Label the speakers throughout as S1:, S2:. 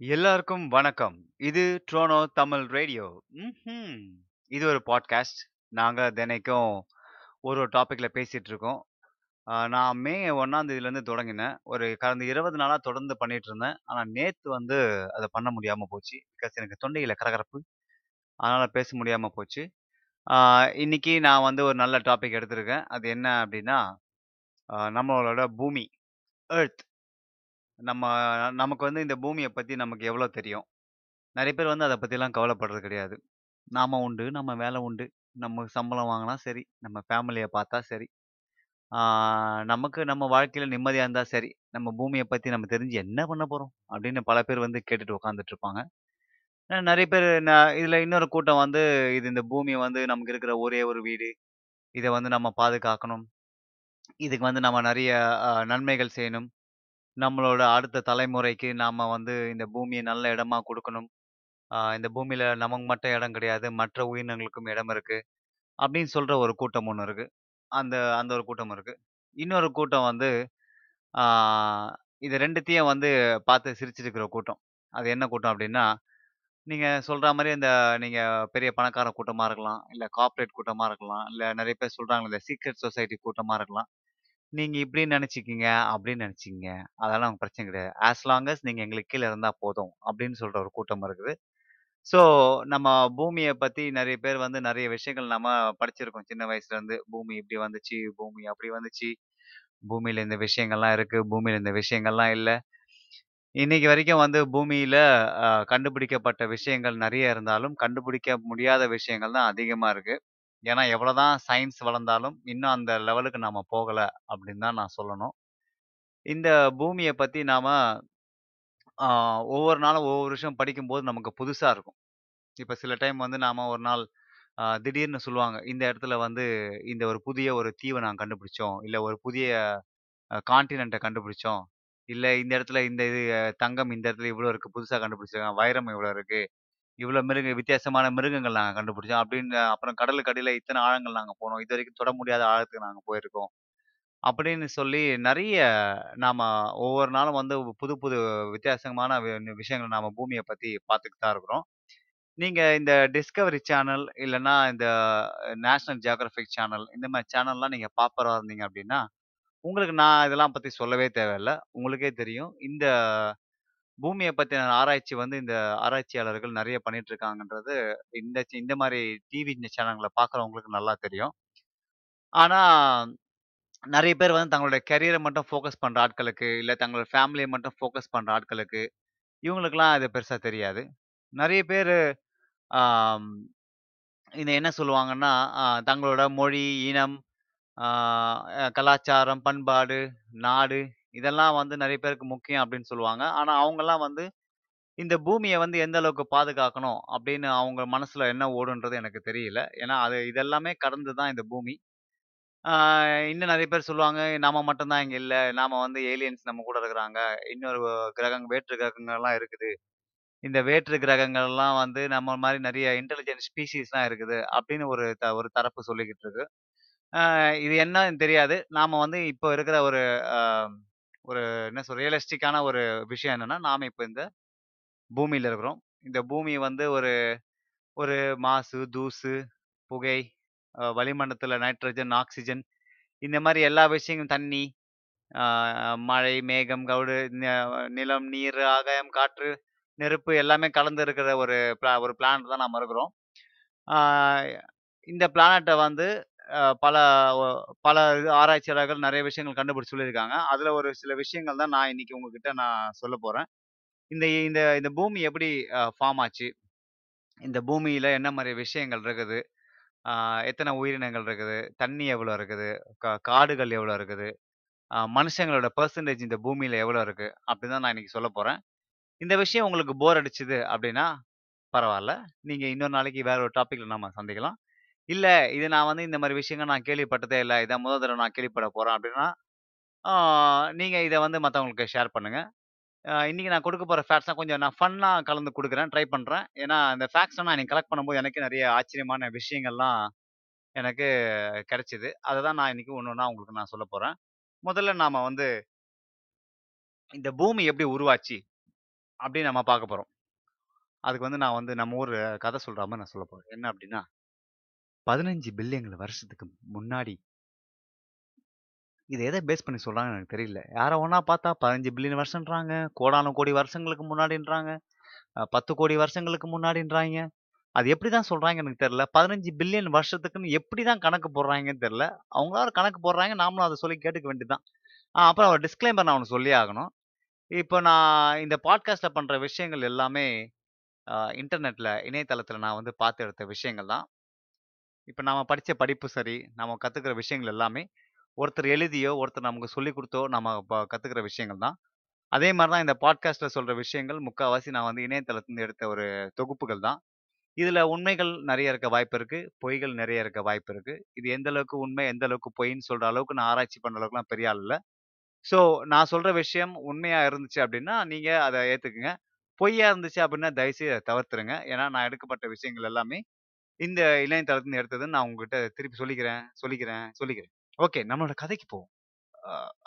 S1: எல்லாருக்கும் வணக்கம். இது ட்ரோனோ தமிழ் ரேடியோ. இது ஒரு பாட்காஸ்ட். நாங்கள் தினைக்கும் ஒரு ஒரு டாப்பிக்கில் பேசிகிட்டு இருக்கோம். நான் மே ஒன்றாந்தேதியிலேருந்து தொடங்கினேன். ஒரு கடந்த இருபது நாளாக தொடர்ந்து பண்ணிட்டு இருந்தேன். ஆனால் நேற்று வந்து அதை பண்ண முடியாமல் போச்சு. பிகாஸ் எனக்கு தொண்டையில் கரகரப்பு. அதனால் பேச முடியாமல் போச்சு. இன்றைக்கி இன்னைக்கு நான் வந்து ஒரு நல்ல டாபிக் எடுத்திருக்கேன். அது என்ன அப்படின்னா நம்மளோட பூமி, எர்த். நம்ம நமக்கு வந்து இந்த பூமிய பத்தி நமக்கு எவ்வளோ தெரியும்? நெறைய பேர் வந்து அத பத்திலாம் கவலைப்படுறது கிடையாது. நாம உண்டு, நம்ம வேலை உண்டு. நம்ம சம்பளம் வாங்குனா சரி, நம்ம ஃபேமிலிய பார்த்தா சரி. ஆ நமக்கு நம்ம வாழ்க்கையில நிம்மதியா இருந்தா சரி. நம்ம பூமிய பத்தி நம்ம தெரிஞ்சு என்ன பண்ண போறோம்? அப்படின்னு பல பேர் வந்து கேட்டுட்டு உட்கார்ந்துட்டு இருப்பாங்க. அ நெறைய ந இதுல இன்னொரு கூட்டம் வந்து இது இந்த பூமி வந்து நமக்கு இருக்கிற ஒரே ஒரு வீடு. இத வந்து நம்ம பாதுகாக்கணும். இதுக்கு வந்து நம்ம நெறைய அ நன்மைகள் செய்யணும். நம்மளோட அடுத்த தலைமுறைக்கு நாம வந்து இந்த பூமிய நல்ல இடமா குடுக்கணும். இந்த பூமியில நமக்கு மட்டும் இடம் கிடையாது. மற்ற உயிரினங்களுக்கும் இடம் இருக்கு. அப்படின்னு சொல்ற ஒரு கூட்டம் ஒண்ணு இருக்கு. அந்த அந்த ஒரு கூட்டம் இருக்கு. இன்னொரு கூட்டம் வந்து ஆ இது 2த்தையும் வந்து பார்த்து சிரிச்சுட்டு இருக்கிற கூட்டம். அது என்ன கூட்டம் அப்படின்னா, நீங்க சொல்ற மாரி இந்த நீங்க பெரிய பணக்கார கூட்டமா இருக்கலாம். இல்ல கார்ப்பரேட் கூட்டமா இருக்கலாம். இல்ல நெறைய பேர் சொல்றாங்கல்ல இந்த சீக்ரெட் சொசைட்டி கூட்டமா இருக்கலாம். நீங்க இப்படி நினச்சிக்கிங்க அப்படின்னு நெனச்சுக்கங்க. அதெல்லாம் பிரச்சனை கிடையாது. ஆஸ் லாங் அஸ் நீங்க எங்களுக்கு கீழ இருந்தா போதும். அப்படின்னு சொல்ற ஒரு கூட்டம் இருக்குது. ஸோ, நம்ம பூமிய பத்தி நெறைய பேர் வந்து நெறைய விஷயங்கள் நம்ம படிச்சிருக்கோம் சின்ன வயசுலேருந்து. பூமி இப்படி வந்துச்சு, பூமி அப்படி வந்துச்சு. பூமியில இந்த விஷயங்கள்லாம் இருக்கு, பூமியில இந்த விஷயங்கள்லாம் இல்ல. இன்னைக்கு வரைக்கும் வந்து பூமியில அ கண்டுபிடிக்கப்பட்ட விஷயங்கள் நெறைய இருந்தாலும், கண்டுபிடிக்க முடியாத விஷயங்கள் தான் அதிகமா இருக்கு. ஏன்னா, எவ்வளோதான் சயின்ஸ் வளர்ந்தாலும், இன்னும் அந்த லெவலுக்கு நாம போகல அப்படின்னு தான் நான் சொல்லணும். இந்த பூமிய பத்தி நாம ஆ ஒவ்வொரு நாளும் ஒவ்வொரு விஷயம் படிக்கும்போது நமக்கு புதுசா இருக்கும். இப்ப சில டைம் வந்து நாம ஒரு நாள் திடீர்னு சொல்லுவாங்க. இந்த இடத்துல வந்து இந்த ஒரு புதிய ஒரு தீவ நாங்க கண்டுபிடிச்சோம். இல்ல ஒரு புதிய அ கான்டினென்ட்ட கண்டுபிடிச்சோம். இல்ல இந்த இடத்துல இந்த இது தங்கம் இந்த இடத்துல இவ்வளோ இருக்கு. புதுசா கண்டுபிடிச்சிருக்காங்க. வைரம் இவ்வளோ இருக்கு. இவ்வளோ மிருக வித்தியாசமான மிருகங்கள் நாங்கள் கண்டுபிடிச்சோம். அப்படின்னு அப்புறம் கடலுக்கு அடியில் இத்தனை ஆழங்கள் நாங்கள் போனோம். இது வரைக்கும் தொட முடியாத ஆழத்துக்கு நாங்கள் போயிருக்கோம். அப்படின்னு சொல்லி நிறைய நாம் ஒவ்வொரு நாளும் வந்து புது புது வித்தியாசமான வி விஷயங்கள நாம் பூமியை பற்றி பார்த்துக்கிட்டு தான் இருக்கிறோம். நீங்கள் இந்த டிஸ்கவரி சேனல் இல்லைன்னா இந்த நேஷனல் ஜியாகிரபிக் சேனல் இந்த மாதிரி சேனல்லாம் நீங்கள் பார்ப்பவரா இருந்தீங்க அப்படின்னா, உங்களுக்கு நான் இதெல்லாம் பற்றி சொல்லவே தேவையில்ல. உங்களுக்கே தெரியும். இந்த பூமியை பத்தின ஆராய்ச்சி வந்து இந்த ஆராய்ச்சியாளர்கள் நிறைய பண்ணிட்டு இருக்காங்கன்றது இந்த சி இந்த மாதிரி டிவி சேனல்களை பார்க்குறவங்களுக்கு நல்லா தெரியும். ஆனா, நிறைய பேர் வந்து தங்களுடைய கரியரை மட்டும் ஃபோக்கஸ் பண்ற ஆட்களுக்கு, இல்ல தங்களோட ஃபேமிலிய மட்டும் ஃபோக்கஸ் பண்ற ஆட்களுக்கு, இவங்களுக்கெல்லாம் இது பெருசா தெரியாது. நிறைய பேரு ஆம் இத என்ன சொல்லுவாங்கன்னா, அ தங்களோட மொழி, இனம், ஆ அ கலாச்சாரம், பண்பாடு, நாடு இதெல்லாம் வந்து நிறைய பேருக்கு முக்கியம் அப்படின்னு சொல்லுவாங்க. ஆனா அவங்கெல்லாம் வந்து இந்த பூமியை வந்து எந்த அளவுக்கு பாதுகாக்கணும் அப்படின்னு அவங்க மனசுல என்ன ஓடுன்றது எனக்கு தெரியல. ஏன்னா அது இதெல்லாமே கடந்து தான் இந்த பூமி. இன்னும் நிறைய பேர் சொல்லுவாங்க, நாம மட்டும்தான் இங்கே இங்க இல்ல. நாம வந்து ஏலியன்ஸ் நம்ம கூட இருக்கிறாங்க. இன்னொரு கிரகம் வேற்று கிரகங்கள்லாம் இருக்குது. இந்த வேற்று கிரகங்கள்லாம் வந்து நம்ம மாதிரி நிறைய இன்டெலிஜென்ட் ஸ்பீசிஸ்லாம் இருக்குது. அப்படின்னு ஒரு த ஒரு தரப்பு சொல்லிக்கிட்டு இருக்கு. இது என்னன்னு தெரியாது. நாம வந்து இப்போ இருக்கிற ஒரு ஒரு என்ன சொல் ரியலிஸ்டிக்கான ஒரு விஷயம் என்னன்னா, நாம இப்போ இந்த பூமியில இருக்கிறோம். இந்த பூமி வந்து ஒரு ஒரு மாசு, தூசு, புகை, அ நைட்ரஜன், ஆக்சிஜன் இந்த மாதிரி எல்லா விஷயங்களும் தண்ணி, மழை, மேகம், கவுடு, ந நிலம், நீர், ஆகாயம், காற்று, நெருப்பு எல்லாமே கலந்து இருக்கிற ஒரு பிளா ஒரு பிளானட் தான் நம்ம இருக்கிறோம். இந்த பிளானட்டை வந்து பல பல இது ஆராய்ச்சியாளர்கள் நிறைய விஷயங்கள் கண்டுபிடிச்சு சொல்லியிருக்காங்க. அதில் ஒரு சில விஷயங்கள் தான் நான் இன்னைக்கு உங்ககிட்ட நான் சொல்ல போகிறேன் இந்த இந்த இந்த பூமி எப்படி ஃபார்ம் ஆச்சு? இந்த பூமியில் என்ன மாதிரி விஷயங்கள் இருக்குது? எத்தனை உயிரினங்கள் இருக்குது? தண்ணி எவ்வளோ இருக்குது? கா காடுகள் எவ்வளோ இருக்குது? மனுஷங்களோட பர்சன்டேஜ் இந்த பூமியில் எவ்வளோ இருக்குது அப்படின்னு தான் நான் இன்னைக்கு சொல்லப் போகிறேன் இந்த விஷயம் உங்களுக்கு போர் அடிச்சுது அப்படின்னா, பரவாயில்ல நீங்கள் இன்னொரு நாளைக்கு வேற ஒரு டாப்பிக்கில் நம்ம சந்திக்கலாம். இல்ல, இது நான் வந்து இந்த மாரி விஷயங்கள் நான் கேள்விப்பட்டதே இல்ல. இதான் முதல் தடவ நான் கேள்விப்பட போறேன் அப்படின்னா, ஆ நீங்க இத வந்து மத்தவங்களுக்கு ஷேர் பண்ணுங்க. அ இன்னைக்கு நான் கொடுக்க போற ஃபேக்ட்ஸ்லாம் கொஞ்சம் நான் ஃபன்னா கலந்து கொடுக்குறேன் ட்ரை பண்றேன். ஏன்னா, இந்த ஃபேக்ட்ஸ்லாம் நான் இன்னைக்கு கலெக்ட் பண்ணும்போது எனக்கே நெறைய ஆச்சரியமான விஷயங்கள்லாம் எனக்கு கிடைச்சது. அத தான் நான் இன்னைக்கு ஒண்ணு ஒண்ணா உங்களுக்கு நான் சொல்லப் போறேன். முதல்ல நாம வந்து இந்த பூமி எப்படி உருவாச்சு? அப்படின்னு நம்ம பார்க்க போறோம். அதுக்கு வந்து நான் வந்து நம்ம ஊர் கதை சொல்ற மாரி நான் சொல்லப் போறேன். என்ன அப்படின்னா 15 பில்லியன் வருஷத்துக்கு முன்னாடி இதை எதை பேஸ் பண்ணி சொல்கிறாங்கன்னு எனக்கு தெரியல. யாரை ஒன்றா பார்த்தா 15 பில்லியன் வருஷம்ன்றாங்க. கோடான கோடி வருஷங்களுக்கு முன்னாடின்றாங்க. பத்து கோடி வருஷங்களுக்கு முன்னாடின்றாங்க அது எப்படி தான் சொல்கிறாங்க எனக்கு தெரியல. 15 பில்லியன் வருஷத்துக்குன்னு எப்படி தான் கணக்கு போடுறாங்கன்னு தெரில அவங்களால கணக்கு போடுறாங்க நாமளும் அதை சொல்லி கேட்டுக்க வேண்டியது தான். அப்புறம் அவர் டிஸ்க்ளைமர் நான் அவனுக்கு சொல்லி ஆகணும். இப்போ நான் இந்த பாட்காஸ்ட்டில் பண்ணுற விஷயங்கள் எல்லாமே இன்டர்நெட்டில் இணையதளத்தில் நான் வந்து பார்த்து எடுத்த விஷயங்கள் தான். இப்போ நாம் படித்த படிப்பு சரி, நாம் கற்றுக்கிற விஷயங்கள் எல்லாமே ஒருத்தர் எழுதியோ, ஒருத்தர் நமக்கு சொல்லிக் கொடுத்தோ நம்ம இப்போ கற்றுக்கிற விஷயங்கள் தான். அதே மாதிரி தான் இந்த பாட்காஸ்ட்டில் சொல்கிற விஷயங்கள் முக்கால்வாசி நான் வந்து இணையதளத்துலேருந்து எடுத்த ஒரு தொகுப்புகள் தான். இதில் உண்மைகள் நிறைய இருக்க வாய்ப்பு இருக்குது பொய்கள் நிறைய இருக்க வாய்ப்பு இருக்குது இது எந்த அளவுக்கு உண்மை, எந்த அளவுக்கு பொய்ன்னு சொல்கிற அளவுக்கு நான் ஆராய்ச்சி பண்ண அளவுக்குலாம் பெரிய ஆள் இல்லை ஸோ நான் சொல்கிற விஷயம் உண்மையாக இருந்துச்சு அப்படின்னா, நீங்கள் அதை ஏற்றுக்குங்க பொய்யா இருந்துச்சு அப்படின்னா, தயவுசெய்து தவிர்த்துருங்க. ஏன்னா நான் எடுக்கப்பட்ட விஷயங்கள் எல்லாமே இந்த இணையதளத்திலருந்து எடுத்ததுன்னு நான் உங்ககிட்ட திருப்பி சொல்லிக்கிறேன், சொல்லிக்கிறேன், சொல்லிக்கிறேன். ஓகே நம்மளோட கதைக்கு போவோம்.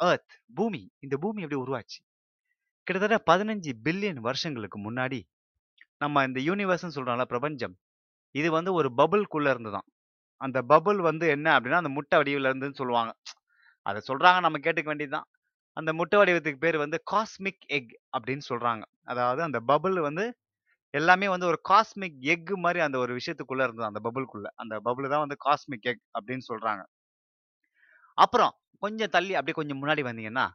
S1: ஏர்த் பூமி. இந்த பூமி எப்படி உருவாச்சு? கிட்டத்தட்ட 15 பில்லியன் வருஷங்களுக்கு முன்னாடி, நம்ம இந்த யூனிவர்ஸ்ன்னு சொல்றோம்ல பிரபஞ்சம். இது வந்து ஒரு பபுளுக்குள்ளே இருந்து தான் அந்த பபுள் வந்து என்ன அப்படின்னா, அந்த முட்டை வடிவில் இருந்துன்னு சொல்லுவாங்க. அதை சொல்றாங்க நம்ம கேட்டுக்க வேண்டியது தான். அந்த முட்டை வடிவத்துக்கு பேர் வந்து காஸ்மிக் எக் அப்படின்னு சொல்றாங்க. அதாவது அந்த பபுள் வந்து எல்லாமே வந்து ஒரு காஸ்மிக் எக் மாதிரி அந்த ஒரு விஷயத்துக்குள்ள இருந்தது அந்த பபுளுக்குள்ள அந்த பபுள் தான் வந்து காஸ்மிக் எக் அப்படின்னு சொல்றாங்க. அப்புறம் கொஞ்சம் தள்ளி அப்படியே கொஞ்சம் முன்னாடி வந்தீங்கன்னா,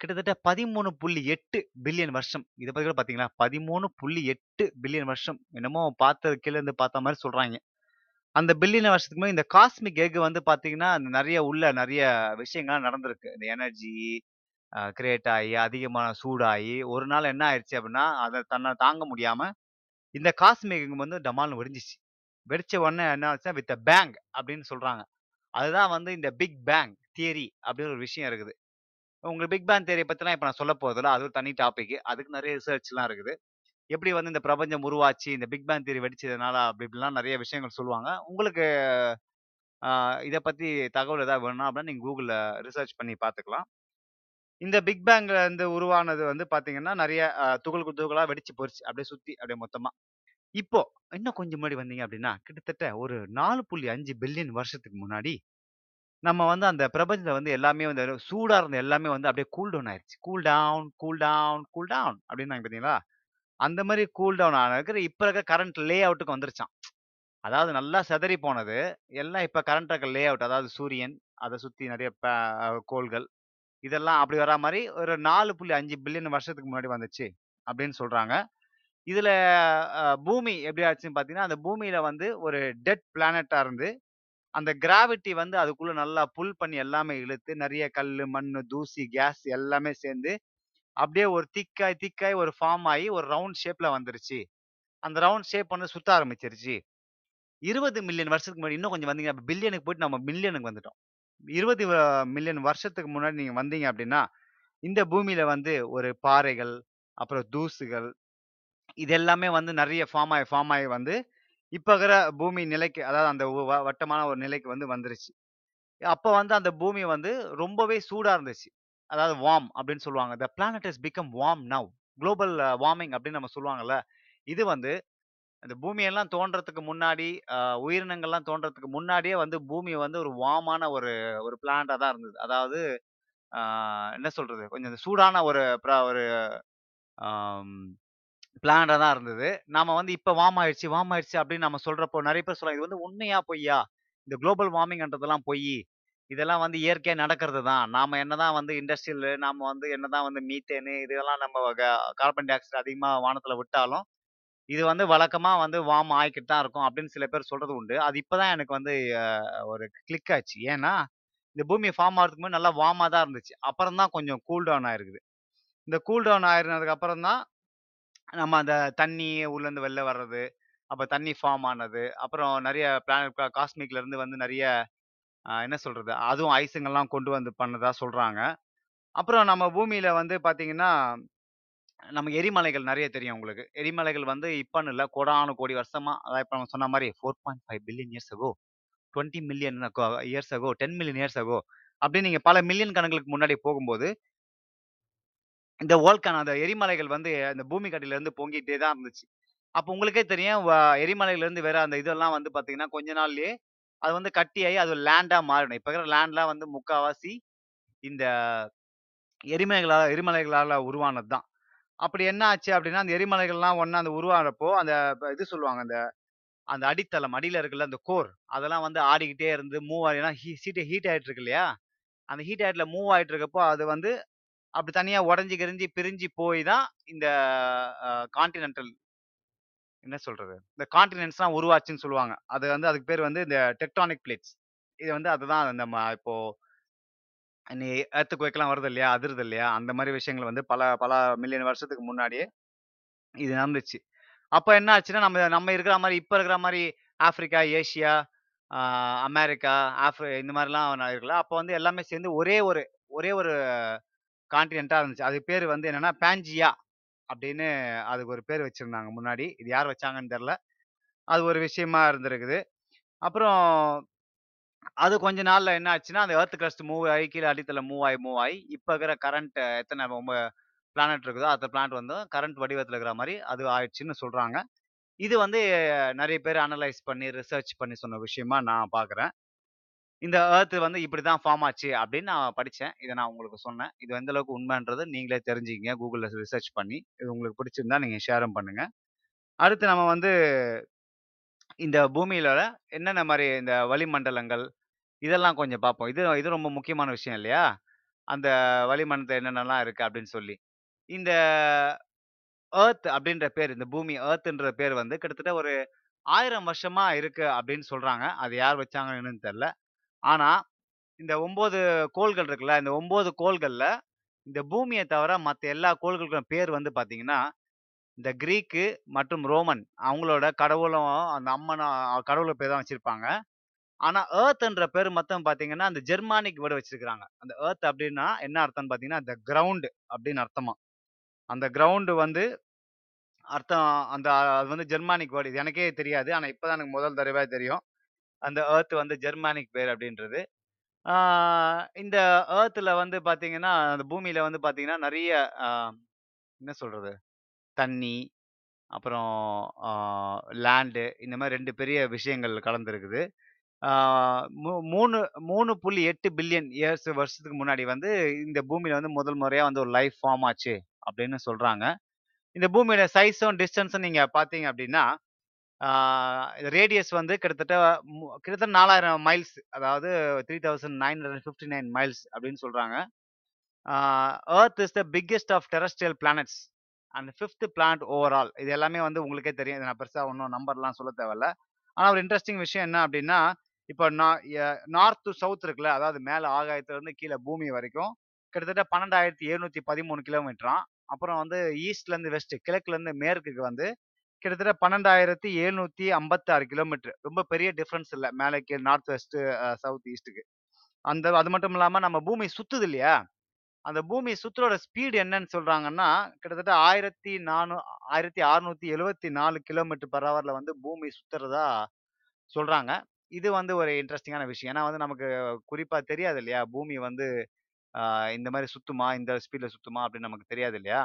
S1: கிட்டத்தட்ட 13.8 பில்லியன் வருஷம். இதை பத்தி கூட பார்த்தீங்களா? 13.8 பில்லியன் வருஷம். என்னமோ பார்த்தது கீழே இருந்து பார்த்த மாதிரி சொல்றாங்க அந்த பில்லியன் வருஷத்துக்கு முன்னாடி இந்த காஸ்மிக் எக் வந்து பார்த்தீங்கன்னா, நிறைய உள்ள நிறைய விஷயங்கள்லாம் நடந்திருக்கு. இந்த எனர்ஜி கிரியேட் ஆகி அதிகமான சூடாகி ஒரு நாள் என்ன ஆயிடுச்சு அப்படின்னா, அதை தன்னை தாங்க முடியாம, இந்த காசு எக் வந்து டமால்னு வெடிஞ்சிச்சு வெடிச்ச உடனே என்ன ஆச்சுன்னா, வித் அ பேங் அப்படின்னு சொல்றாங்க. அதுதான் வந்து இந்த பிக் பேங் தியரி அப்படின்னு ஒரு விஷயம் இருக்குது. உங்களுக்கு பிக் பேங் தியரிய பற்றிலாம் இப்போ நான் சொல்லப் போறதில்ல. அது ஒரு தனி டாபிக். அதுக்கு நிறைய ரிசர்ச்லாம் இருக்குது. எப்படி வந்து இந்த பிரபஞ்சம் உருவாச்சு, இந்த பிக் பேங் தியரி வெடிச்சதுனால அப்படி இப்படிலாம் நிறைய விஷயங்கள் சொல்லுவாங்க. உங்களுக்கு இதை பற்றி பத்தி தகவல் ஏதாவது வேணும்னா அப்படின்னா நீங்க கூகுளில் ரிசர்ச் பண்ணி பார்த்துக்கலாம். இந்த பிக் பேங்ல இருந்து உருவானது வந்து பார்த்தீங்கன்னா, நிறைய துகளுக்கு துகள் துகளா வெடிச்சு போயிருச்சு. அப்படியே சுத்தி அப்படியே மொத்தமா. இப்போ இன்னும் கொஞ்சம் முன்னாடி வந்தீங்க அப்படின்னா, கிட்டத்தட்ட ஒரு 4.5 பில்லியன் வருஷத்துக்கு முன்னாடி, நம்ம வந்து அந்த பிரபஞ்சத்துல வந்து எல்லாமே வந்து சூடா இருந்த எல்லாமே வந்து அப்படியே கூல் டவுன் ஆயிருச்சு. Cool down, cool down, cool down அப்படின்னாங்க பார்த்தீங்களா? அந்த மாதிரி கூல் டவுன் ஆனதுக்கு இப்ப இருக்க கரண்ட் லே அவுட்டுக்கு வந்துருச்சாம். அதாவது நல்லா சிதறி போனது, எல்லாம் இப்ப கரண்ட் இருக்க லே அவுட் அதாவது சூரியன், அதை சுத்தி நிறைய ப கோள்கள், இதெல்லாம் அப்படி வரா மாதிரி ஒரு 4.5 பில்லியன் வருஷத்துக்கு முன்னாடி வந்துச்சு அப்படின்னு சொல்றாங்க. இதுல பூமி எப்படி ஆச்சுன்னு பார்த்தீங்கன்னா, அந்த பூமியில வந்து ஒரு டெட் பிளானட்டா இருந்து, அந்த கிராவிட்டி வந்து அதுக்குள்ள நல்லா புல் பண்ணி எல்லாமே இழுத்து, நிறைய கல் மண் தூசி, கேஸ் எல்லாமே சேர்ந்து, அப்படியே ஒரு திக்காய் திக்காய் ஒரு ஃபார்ம் ஆகி ஒரு ரவுண்ட் ஷேப்ல வந்துருச்சு. அந்த ரவுண்ட் ஷேப் வந்து சுத்த ஆரம்பிச்சிருச்சு. 20 மில்லியன் வருஷத்துக்கு முன்னாடி இன்னும் கொஞ்சம் வந்தீங்க பில்லியனுக்கு போயிட்டு நம்ம மில்லியனுக்கு வந்துட்டோம். இருபது மில்லியன் வருஷத்துக்கு முன்னாடி நீங்க வந்தீங்க அப்படின்னா, இந்த பூமியில வந்து ஒரு பாறைகள், அப்புறம் தூசுகள், இது எல்லாமே வந்து நிறைய ஃபார்ம் ஆகி ஃபார்ம் ஆகி வந்து, இப்போ இருக்கிற பூமி நிலைக்கு அதாவது அந்த வ வட்டமான ஒரு நிலைக்கு வந்து வந்துருச்சு. அப்போ வந்து அந்த பூமி வந்து ரொம்பவே சூடாக இருந்துச்சு. அதாவது வார்ம் அப்படின்னு சொல்லுவாங்க. "The planet is become warm now." Global warming அப்படின்னு நம்ம சொல்லுவாங்கல்ல. இது வந்து இந்த பூமியெல்லாம் தோன்றதுக்கு முன்னாடி, உயிரினங்கள்லாம் தோன்றதுக்கு முன்னாடியே வந்து பூமி வந்து ஒரு வாமான ஒரு ஒரு பிளானட்டா தான் இருந்தது. அதாவது என்ன சொல்றது? கொஞ்சம் சூடான ஒரு ஒரு ஆம் தான் இருந்தது. நாம வந்து இப்போ வார்ம் ஆயிடுச்சு, வாம் ஆயிடுச்சு அப்படின்னு நம்ம சொல்றப்போ நிறைய பேர் சொல்றாங்க. இது வந்து உண்மையா? பொய்யா? இந்த குளோபல் வார்மிங்ன்றதெல்லாம் பொய் இதெல்லாம் வந்து இயற்கையாக நடக்கிறது தான். நாம என்னதான் வந்து இண்டஸ்ட்ரியல் நாம் வந்து என்னதான் வந்து மீத்தேனு இதெல்லாம் நம்ம க கார்பன் டை ஆக்சைடு அதிகமாக வானத்தில் விட்டாலும், இது வந்து வழக்கமா வந்து வார்ம் ஆகிக்கிட்டு தான் இருக்கும் அப்படின்னு சில பேர் சொல்றது உண்டு. அது இப்போ தான் எனக்கு வந்து ஒரு கிளிக் ஆச்சு. ஏன்னா, இந்த பூமி ஃபார்ம் ஆகிறதுக்கு முன்னாடி நல்லா வார்மா தான் இருந்துச்சு. அப்புறம் தான் கொஞ்சம் கூல் டவுன் ஆயிருக்குது. இந்த கூல் டவுன் அப்புறம் தான் நம்ம அந்த தண்ணி உள்ளேருந்து வெளில வர்றது, அப்ப தண்ணி ஃபார்ம் ஆனது, அப்புறம் நிறைய பிளானட் காஸ்மிக்லேருந்து காஸ்மிக்ல இருந்து வந்து நிறைய என்ன சொல்றது? அதுவும் ஐஸுங்கெல்லாம் கொண்டு வந்து பண்ணதா சொல்றாங்க. அப்புறம் நம்ம பூமியில வந்து பார்த்தீங்கன்னா, நம்ம எரிமலைகள் நிறைய தெரியும் உங்களுக்கு. எரிமலைகள் வந்து இப்பன்னு இல்லை கோடானு கோடி வருஷமா அதாவது இப்போ நம்ம சொன்ன மாதிரி four point five billion years ago, 20 million years ago, 10 million years ago அப்படின்னு நீங்க பல மில்லியன் கணங்களுக்கு முன்னாடி போகும்போது, இந்த ஓல்கான் அந்த எரிமலைகள் வந்து அந்த பூமி அடியில இருந்து பொங்கிட்டே தான் இருந்துச்சு. அப்போ உங்களுக்கே தெரியும் வ வேற அந்த இதெல்லாம் வந்து பார்த்தீங்கன்னா, கொஞ்ச நாள்லயே அது வந்து கட்டியாகி அது லேண்டாக மாறிடும். இப்போ இருக்கிற லேண்ட்லாம் வந்து முக்காவாசி இந்த எரிமலைகளால் எரிமலைகளால் உருவானது தான். அப்படி என்ன ஆச்சு அப்படின்னா, அந்த எரிமலைகள்லாம் ஒன்றா அந்த உருவாகிறப்போ அந்த இது சொல்லுவாங்க. அந்த அந்த அடித்தளம், அடியில் இருக்குல்ல அந்த கோர், அதெல்லாம் வந்து ஆடிக்கிட்டே இருந்து மூவ் ஆகி ஏன்னா ஹீ ஹீட் ஆகிட்டு இருக்கு இல்லையா? அந்த ஹீட் ஆகிட்டில் மூவ் ஆகிட்டு இருக்கப்போ, அது வந்து அப்படி தனியாக உடஞ்சி கிரிஞ்சு பிரிஞ்சு போய் தான் இந்த கான்டினென்டல் என்ன சொல்றது? இந்த கான்டினென்ட்ஸ்லாம் உருவாச்சுன்னு சொல்லுவாங்க. அது வந்து அதுக்கு பேர் வந்து இந்த டெக்டானிக் பிளேட்ஸ். இது வந்து அதுதான் நம்ம இப்போ நீ எர்த்குவேக்லாம் வருது இல்லையா? அதிருது இல்லையா? அந்த மாரி விஷயங்கள் வந்து பல பல மில்லியன் வருஷத்துக்கு முன்னாடியே இது நடந்துச்சு. அப்ப என்ன ஆச்சுன்னா, நம்ம நம்ம இருக்கிற மாரி இப்ப இருக்கிற மாரி ஆஃப்ரிக்கா, ஏசியா, அமெரிக்கா, ஆஃப்ரி இந்த மாரிலாம் நான் இருக்கல. அப்ப வந்து எல்லாமே சேர்ந்து ஒரே ஒரு ஒரே ஒரு கான்டினென்ட்டா இருந்துச்சு. அது பேரு வந்து என்னன்னா, பான்ஜியா அப்படின்னு அதுக்கு ஒரு பேர் வச்சிருந்தாங்க முன்னாடி. இது யார் வச்சாங்கன்னு தெரியல. அது ஒரு விஷயமா இருந்திருக்குது. அப்புறம் அது கொஞ்ச நாள்ல என்ன ஆச்சுன்னா, அந்த எர்த் கிரஸ்ட் மூவ் ஆகி கீழ அடித்தளம் மூவ் ஆயி, மூவ் ஆயி இப்ப இருக்கிற கரண்ட் எத்தன ரொம்ப பிளானட் இருக்குதோ, அத்தன பிளானட் வந்து கரண்ட் வடிவத்துல இருக்கிற மாரி அது ஆயிடுச்சுன்னு சொல்றாங்க. இது வந்து நெறைய பேர் அனலைஸ் பண்ணி, ரிசர்ச் பண்ணி சொன்ன விஷயமா நான் பார்க்குறேன். இந்த எர்த் வந்து இப்படிதான் ஃபார்ம் ஆச்சு அப்படின்னு நான் படிச்சேன். இத நான் உங்களுக்கு சொன்னேன். இது எந்த அளவுக்கு உண்மைன்றது நீங்களே தெரிஞ்சுக்கங்க. Googleல ரிசர்ச் பண்ணி. இது உங்களுக்கு பிடிச்சிருந்தா நீங்க ஷேரும் பண்ணுங்க. அடுத்து நம்ம வந்து இந்த பூமியில என்னென்ன மாதிரி இந்த வளிமண்டலங்கள், இதெல்லாம் கொஞ்சம் பார்ப்போம். இது இது ரொம்ப முக்கியமான விஷயம் இல்லையா? அந்த வளிமண்டலத்துல என்னென்னலாம் இருக்கு அப்படின்னு சொல்லி. இந்த எர்த் அப்படின்ற பேர், இந்த பூமி எர்த்ன்ற பேர் வந்து கிட்டத்தட்ட ஒரு 1000 வருஷமா இருக்கு அப்படின்னு சொல்றாங்க. அது யார் வச்சாங்கன்னு என்னன்னு தெரியல. ஆனா, இந்த 9 கோள்கள் இருக்குல்ல, இந்த 9 கோள்கள்ல இந்த பூமிய தவிர மத்த எல்லா கோள்களுக்கும் பேர் வந்து பார்த்தீங்கன்னா, இந்த கிரீக்கு மற்றும் ரோமன் அவங்களோட கடவுளும் அந்த அம்மனும் கடவுளை பேர் தான் வச்சிருப்பாங்க. ஆனா, ஏர்த்ன்ற பேர் மொத்தம் பாத்தீங்கன்னா அந்த ஜெர்மானிக் வேர்டு வச்சிருக்கிறாங்க அந்த ஏர்த் அப்படின்னா என்ன அர்த்தம்னு பாத்தீங்கன்னா த கிரவுண்டு அப்படின்னு அர்த்தமா அந்த கிரவுண்டு வந்து அர்த்தம் அந்த அது வந்து ஜெர்மானிக் வேர்டு இது எனக்கே தெரியாது. ஆனா இப்ப தான் எனக்கு முதல் தடவை தெரியும். அந்த ஏர்த் வந்து ஜெர்மானிக் பேர் அப்படின்றது இந்த ஏர்த்தில் வந்து பார்த்தீங்கன்னா, அந்த பூமியில் வந்து பார்த்தீங்கன்னா, நிறைய என்ன சொல்கிறது தண்ணி, அப்புறம் ஆ லேண்டு இந்த மாரி 2 பெரிய விஷயங்கள் கலந்திருக்குது. ஆ மூ 3 3.8 பில்லியன் இயர்ஸ் வருஷத்துக்கு முன்னாடி வந்து இந்த பூமியில வந்து முதல் முறையா வந்து ஒரு லைஃப் ஃபார்ம் ஆச்சு அப்படின்னு சொல்றாங்க. இந்த பூமியோட சைஸும், டிஸ்டன்ஸும் நீங்க பார்த்தீங்க அப்படின்னா, ஆ ரேடியஸ் வந்து கிட்டத்தட்ட மு கிட்டத்தட்ட 4000 மைல்ஸ் அதாவது 3959 மைல்ஸ் அப்படின்னு சொல்றாங்க. ஆ earth is the biggest of terrestrial planets and fifth planet overall. இது எல்லாமே வந்து உங்களுக்கே தெரியும். இதை நான் பெருசாக ஒன்றும் நம்பர்லாம் சொல்ல தேவையில்ல. ஆனால் ஒரு இன்ட்ரெஸ்டிங் விஷயம் என்ன அப்படின்னா, இப்போ நான் நார்த் டு சவுத் இருக்குல்ல, அதாவது மேலே ஆகாயத்துலேருந்து கீழே பூமி வரைக்கும் கிட்டத்தட்ட பன்னெண்டாயிரத்தி எழுநூத்தி பதிமூணு கிலோமீட்டரான் அப்புறம் வந்து ஈஸ்ட்லேருந்து வெஸ்ட்டு வெஸ்ட் கிழக்குல மேற்குக்கு வந்து கிட்டத்தட்ட 12,756 கிலோமீட்டர். ரொம்ப பெரிய டிஃப்ரென்ஸ் இல்லை மேலே கீழ நார்த் வெஸ்ட் சவுத் ஈஸ்ட்டுக்கு அந்த அது மட்டும் இல்லாமல் நம்ம பூமி சுத்துது இல்லையா? அந்த பூமி சுத்துறோட ஸ்பீடு என்னன்னு சொல்றாங்கன்னா, கிட்டத்தட்ட 1400 1674 கிலோமீட்டர் பர் ஹவர்ல வந்து பூமி சுத்துறதா சொல்றாங்க. இது வந்து ஒரு இன்ட்ரெஸ்டிங்கான விஷயம். ஏன்னா வந்து நமக்கு குறிப்பா தெரியாது இல்லையா? பூமி வந்து இந்த மாதிரி சுத்துமா? இந்த ஸ்பீட்ல சுத்துமா? அப்படின்னு நமக்கு தெரியாது இல்லையா?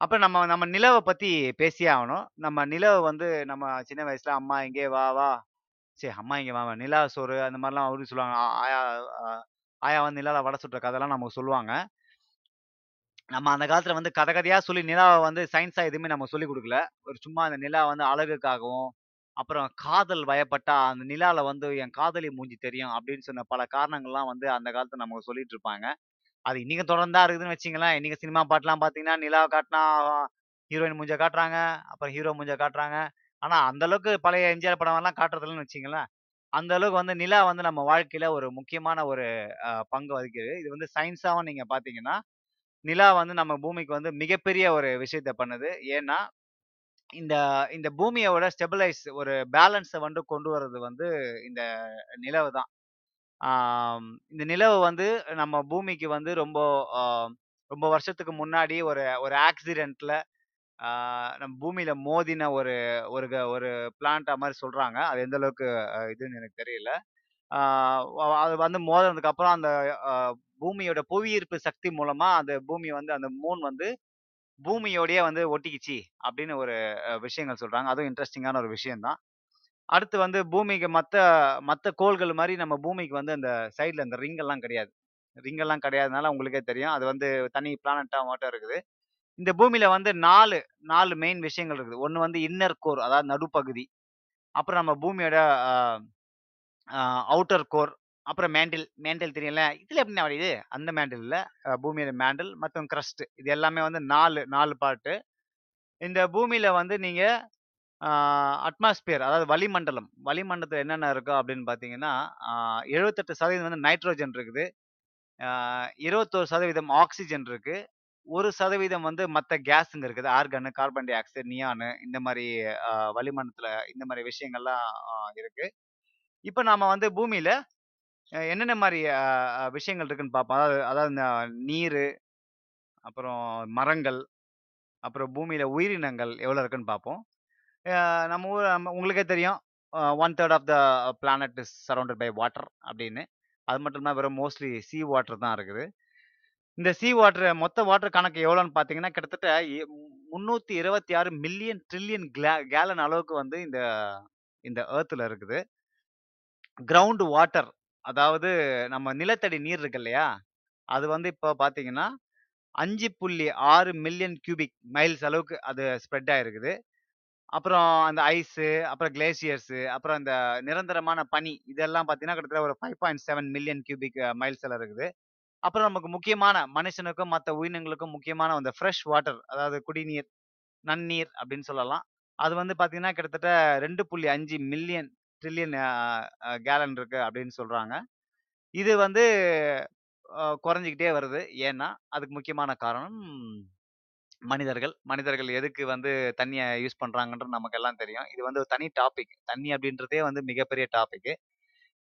S1: அப்ப நம்ம நம்ம நிலவ பத்தி பேசியே ஆகணும் நம்ம நிலவை வந்து நம்ம சின்ன வயசுல அம்மா இங்கே வா வா சரி அம்மா இங்கே வா நிலா சோறு அந்த மாதிரிலாம் அவரு சொல்லுவாங்க. ஆயா ஆயா வந்து நிலாவை வடை சுட்ட கதைலாம் நமக்கு சொல்லுவாங்க. நம்ம அந்த காலத்துல வந்து கதை கதையா சொல்லி நிலாவை வந்து சயின்ஸா எதுவுமே நம்ம சொல்லிக் கொடுக்கல ஒரு சும்மா அந்த நிலா வந்து அழகுக்காகவும், அப்புறம் காதல் வயப்பட்டா அந்த நிலால வந்து என் காதலி மூஞ்சி தெரியும் அப்படின்னு சொன்ன பல காரணங்கள்லாம் வந்து அந்த காலத்துல நமக்கு சொல்லிட்டு இருப்பாங்க. அது இன்னைக்கு தொடர்ந்தா இருக்குதுன்னு வச்சுக்கங்களேன். இன்னைக்கு சினிமா பாட்டுலாம் பார்த்தீங்கன்னா, நிலாவை காட்டினா ஹீரோயின் மூஞ்ச காட்டுறாங்க. அப்புறம் ஹீரோ மூஞ்ச காட்டுறாங்க. ஆனா அந்த அளவுக்கு பழைய எம்ஜிஆர் படம்லாம் காட்டுறதுலன்னு வச்சுக்கங்களேன். அந்த அளவுக்கு வந்து நிலா வந்து நம்ம வாழ்க்கையில ஒரு முக்கியமான ஒரு பங்கு வகிக்குது. இது வந்து சயின்ஸாவும் நீங்க பார்த்தீங்கன்னா, நிலா வந்து நம்ம பூமிக்கு வந்து மிகப்பெரிய ஒரு விஷயத்த பண்ணுது. ஏன்னா, இந்த இந்த பூமியோட ஸ்டெபிலைஸ் ஒரு பேலன்ஸை வந்து கொண்டு வர்றது வந்து இந்த நிலவு தான். ஆம் இந்த நிலவு வந்து நம்ம பூமிக்கு வந்து ரொம்ப ரொம்ப வருஷத்துக்கு முன்னாடி ஒரு ஒரு ஆக்சிடென்ட்ல நம்ம பூமியில மோதின ஒரு ஒரு க ஒரு பிளான்ட்டா மாதிரி சொல்றாங்க. அது எந்த அளவுக்கு இதுன்னு எனக்கு தெரியல. அது வந்து மோதினதுக்கு அப்புறம் அந்த பூமியோட புவியீர்ப்பு சக்தி மூலமா அந்த பூமி வந்து அந்த மூன் வந்து பூமியோடயே வந்து ஒட்டிக்கிச்சு அப்படின்னு ஒரு விஷயங்கள் சொல்றாங்க. அதுவும் இன்ட்ரெஸ்டிங்கான ஒரு விஷயம் தான் அடுத்து வந்து பூமிக்கு மற்ற மற்ற கோள்கள் மாதிரி நம்ம பூமிக்கு வந்து அந்த சைடில் இந்த ரிங்கெல்லாம் கிடையாது. ரிங்கெல்லாம் கிடையாதுனால உங்களுக்கே தெரியும். அது வந்து தனி பிளானட்டாக மட்டும் இருக்குது. இந்த பூமியில வந்து நாலு நாலு மெயின் விஷயங்கள் இருக்குது. ஒன்று வந்து இன்னர் கோர் அதாவது நடுப்பகுதி. அப்புறம் நம்ம பூமியோட அவுட்டர் கோர் அப்புறம் மேண்டில் மேண்டில் தெரியல இதில் எப்படி வருது அந்த மேண்டில் இல்ல பூமியோட மேண்டில் மற்றும் கிரஸ்ட் இது எல்லாமே வந்து நாலு நாலு பாட்டு இந்த பூமியில வந்து நீங்க அட்மாஸ்பியர் அதாவது வளிமண்டலம். வளிமண்டலத்தில் என்னென்ன இருக்கோ அப்படின்னு பார்த்தீங்கன்னா எழுபத்தெட்டு சதவீதம் வந்து நைட்ரோஜன் இருக்குது. இருபத்தோரு சதவீதம் ஆக்சிஜன் இருக்குது ஒரு சதவீதம் வந்து மற்ற கேஸுங்க இருக்குது. Organ carbon dioxide neon இந்த மாதிரி ஆஹ் இந்த மாதிரி விஷயங்கள்லாம் இருக்கு. இப்போ நாம வந்து பூமியில என்னென்ன மாதிரி விஷயங்கள் இருக்குன்னு பார்ப்போம் அதாவது அதாவது இந்த நீர் அப்புறம் மரங்கள் அப்புறம் பூமியில உயிரினங்கள் எவ்வளோ இருக்குன்னு பார்ப்போம் நம்ம ஊர் நம்ம உங்களுக்கே தெரியும். One third of the planet is surrounded by water அப்படின்னு. அது மட்டும் இல்லாமல் வெறும் மோஸ்ட்லி சீ வாட்டர் தான் இருக்குது. இந்த சீ வாட்டர் மொத்த வாட்டர் கணக்கு எவ்வளோன்னு பார்த்தீங்கன்னா கிட்டத்தட்ட முந்நூற்றி இருபத்தி ஆறு மில்லியன் ட்ரில்லியன் கேலன் அளவுக்கு வந்து இந்த இந்த ஏர்த்தில் இருக்குது. கிரவுண்ட் வாட்டர் அதாவது நம்ம நிலத்தடி நீர் இருக்கு இல்லையா? அது வந்து இப்போ பார்த்தீங்கன்னா அஞ்சு புள்ளி ஆறு மில்லியன் கியூபிக் மைல்ஸ் அளவுக்கு அது ஸ்ப்ரெட் ஆகிருக்குது அப்புறம் அந்த ஐஸு அப்புறம் கிளேசியர்ஸு அப்புறம் இந்த நிரந்தரமான பனி இதெல்லாம் பார்த்தீங்கன்னா கிட்டத்தட்ட ஒரு five point seven million cubic miles எல்லாம் இருக்குது. அப்புறம் நமக்கு முக்கியமான மனுஷனுக்கும் மற்ற உயிரினங்களுக்கும் முக்கியமான அந்த ஃப்ரெஷ் வாட்டர் அதாவது குடிநீர் நன்னீர் அப்படின்னு சொல்லலாம். அது வந்து பார்த்தீங்கன்னா கிட்டத்தட்ட ரெண்டு புள்ளி அஞ்சு மில்லியன் ட்ரில்லியன் கேலன் இருக்கு அப்படின்னு சொல்றாங்க. இது வந்து குறைஞ்சிக்கிட்டே வருது. ஏன்னா அதுக்கு முக்கியமான காரணம் மனிதர்கள். மனிதர்கள் எதுக்கு வந்து தண்ணியை யூஸ் பண்றாங்கன்றது நமக்கு எல்லாம் தெரியும். இது வந்து ஒரு தனி டாபிக் தண்ணி அப்படின்றதே வந்து மிகப்பெரிய டாபிக்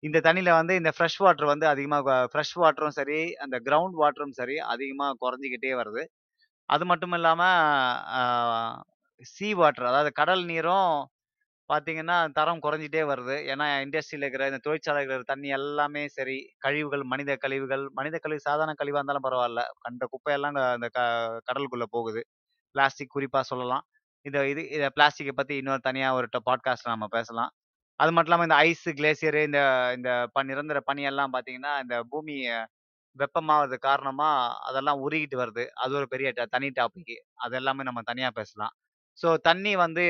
S1: இந்த தண்ணியில் வந்து இந்த ஃப்ரெஷ் வாட்டர் வந்து அதிகமாக ஃப்ரெஷ் வாட்டரும் சரி அந்த கிரவுண்ட் வாட்டரும் சரி அதிகமாக குறைஞ்சிக்கிட்டே வருது. அது மட்டும் இல்லாமல் சீ வாட்டர் அதாவது கடல் நீரும் பார்த்தீங்கன்னா தரம் குறைஞ்சிட்டே வருது. ஏன்னா இண்டஸ்ட்ரியில் இருக்கிற இந்த தொழிற்சாலைகள் இருக்கிற தண்ணி எல்லாமே சரி கழிவுகள் மனித கழிவுகள் மனித கழிவு சாதாரண கழிவாக இருந்தாலும் பரவாயில்ல. கண்ட குப்பையெல்லாம் இந்த அந்த க கடலுக்குள்ளே போகுது. பிளாஸ்டிக் குறிப்பாக சொல்லலாம். இந்த இது இதை பிளாஸ்டிக்கை பற்றி இன்னொரு தனியாக ஒரு பாட்காஸ்ட் நம்ம பேசலாம். அது மட்டும் இல்லாமல் இந்த ஐஸ் கிளேசியரு இந்த இந்த ப நிரந்தர பனியெல்லாம் பார்த்தீங்கன்னா இந்த பூமி வெப்பமாவது காரணமா அதெல்லாம் உருகிட்டு வருது. அது ஒரு பெரிய ட- தனி டாபிக் அது எல்லாமே நம்ம தனியா பேசலாம். ஸோ தண்ணி வந்து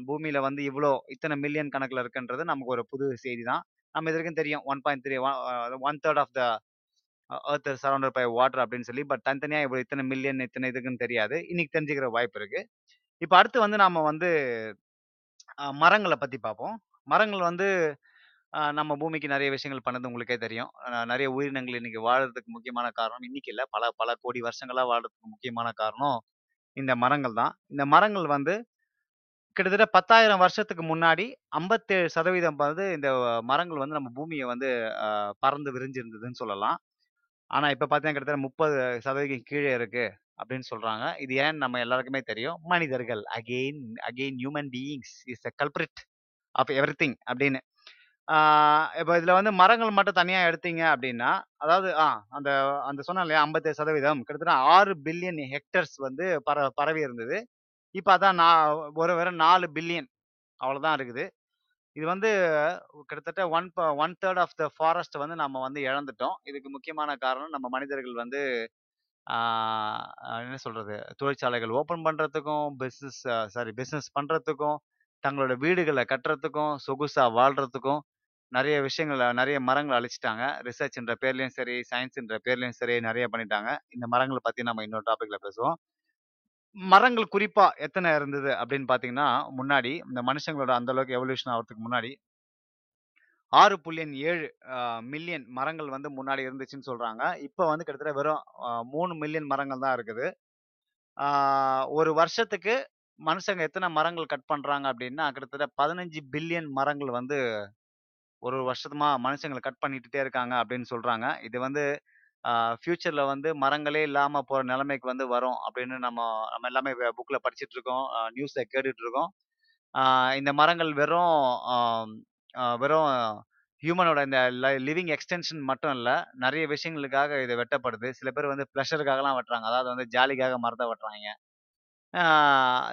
S1: பூமியில் பூமியில வந்து இவ்வளோ இத்தனை மில்லியன் கணக்குல இருக்குன்றது நமக்கு ஒரு புது செய்தி தான். நம்ம இது வரைக்கும் தெரியும். One point three one third of the earth surrounded by water அப்படின்னு சொல்லி பட் தனித்தனியா இவ்வளோ இத்தனை மில்லியன் இத்தனை இதுக்குன்னு தெரியாது. இன்னைக்கு தெரிஞ்சுக்கிற வாய்ப்பு இருக்கு. இப்போ அடுத்து வந்து நாம வந்து மரங்களை பத்தி பார்ப்போம். மரங்கள் வந்து நம்ம பூமிக்கு நிறைய விஷயங்கள் பண்ணது உங்களுக்கே தெரியும். நிறைய உயிரினங்கள் இன்னைக்கு வாழறதுக்கு முக்கியமான காரணம். இன்னைக்கு இல்ல. பல பல கோடி வருஷங்களா வாழறதுக்கு முக்கியமான காரணம் இந்த மரங்கள் தான். இந்த மரங்கள் வந்து கிட்டத்தட்ட பத்தாயிரம் வருஷத்துக்கு முன்னாடி ஐம்பத்தேழு சதவீதம் வந்து இந்த மரங்கள் வந்து நம்ம பூமியை வந்து பறந்து விரிஞ்சிருந்ததுன்னு சொல்லலாம். ஆனா இப்ப பார்த்தீங்கன்னா கிட்டத்தட்ட முப்பது சதவீதம் கீழே இருக்கு அப்படின்னு சொல்றாங்க. இது ஏன் நம்ம எல்லாருக்குமே தெரியும். மனிதர்கள். Again again human beings is a culprit of everything அப்படின்னு இப்போ இதில் வந்து மரங்கள் மட்டும் தனியாக எடுத்தீங்க அப்படின்னா அதாவது ஆ அந்த அந்த சொன்னேன் இல்லையா ஐம்பத்தேழு சதவீதம் கிட்டத்தட்ட ஆறு பில்லியன் ஹெக்டர்ஸ் வந்து பர பரவி இருந்தது. இப்போ அதான் நான் ஒரு வெறும் நாலு பில்லியன் அவ்வளோதான் இருக்குது. இது வந்து கிட்டத்தட்ட one one third of the forest வந்து நம்ம வந்து இழந்துட்டோம். இதுக்கு முக்கியமான காரணம் நம்ம மனிதர்கள் வந்து என்ன சொல்கிறது தொழிற்சாலைகள் ஓப்பன் பண்ணுறதுக்கும் பிஸ்னஸ் சாரி பிஸ்னஸ் பண்ணுறதுக்கும் தங்களோட வீடுகளை கட்டுறதுக்கும் சொகுசாக வாழ்கிறதுக்கும் நிறைய விஷயங்களை நிறைய மரங்களை அழிச்சிட்டாங்க. ரிசர்ச்ன்ற பேர்லையும் சரி சயின்ஸ்ன்ற பேர்லேயும் சரி நிறைய பண்ணிட்டாங்க. இந்த மரங்களை பற்றி நம்ம இன்னொரு டாப்பிக்கில் பேசுவோம். மரங்கள் குறிப்பாக எத்தனை இருந்தது அப்படின்னு பார்த்தீங்கன்னா முன்னாடி இந்த மனுஷங்களோட அந்த அளவுக்கு எவல்யூஷன் ஆகிறதுக்கு முன்னாடி ஆறு புள்ளியன் ஏழு மில்லியன் மரங்கள் வந்து முன்னாடி இருந்துச்சுன்னு சொல்கிறாங்க இப்போ வந்து கிட்டத்தட்ட வெறும் மூணு மில்லியன் மரங்கள் தான் இருக்குது. ஒரு வருஷத்துக்கு மனுஷங்க எத்தனை மரங்கள் கட் பண்றாங்க அப்படின்னா கிட்டத்தட்ட பதினஞ்சு பில்லியன் மரங்கள் வந்து ஒரு வருஷத்துமா மனுஷங்களை கட் பண்ணிட்டுட்டே இருக்காங்க அப்படின்னு சொல்றாங்க இது வந்து ஃபியூச்சர்ல வந்து மரங்களே இல்லாம போற நிலைமைக்கு வந்து வரும் அப்படின்னு நம்ம நம்ம எல்லாமே புக்ல படிச்சிட்டு இருக்கோம் நியூஸ்ல கேட்டுட்டு இருக்கோம் இந்த மரங்கள் வெறும் வெறும் ஹியூமனோட இந்த ல லிவிங் எக்ஸ்டென்ஷன் மட்டும் இல்லை நிறைய விஷயங்களுக்காக இது வெட்டப்படுது. சில பேர் வந்து ப்ளஷருக்காகலாம் வெட்டுறாங்க. அதாவது வந்து ஜாலிக்காக மரத்தை வெட்டுறாங்க ஆ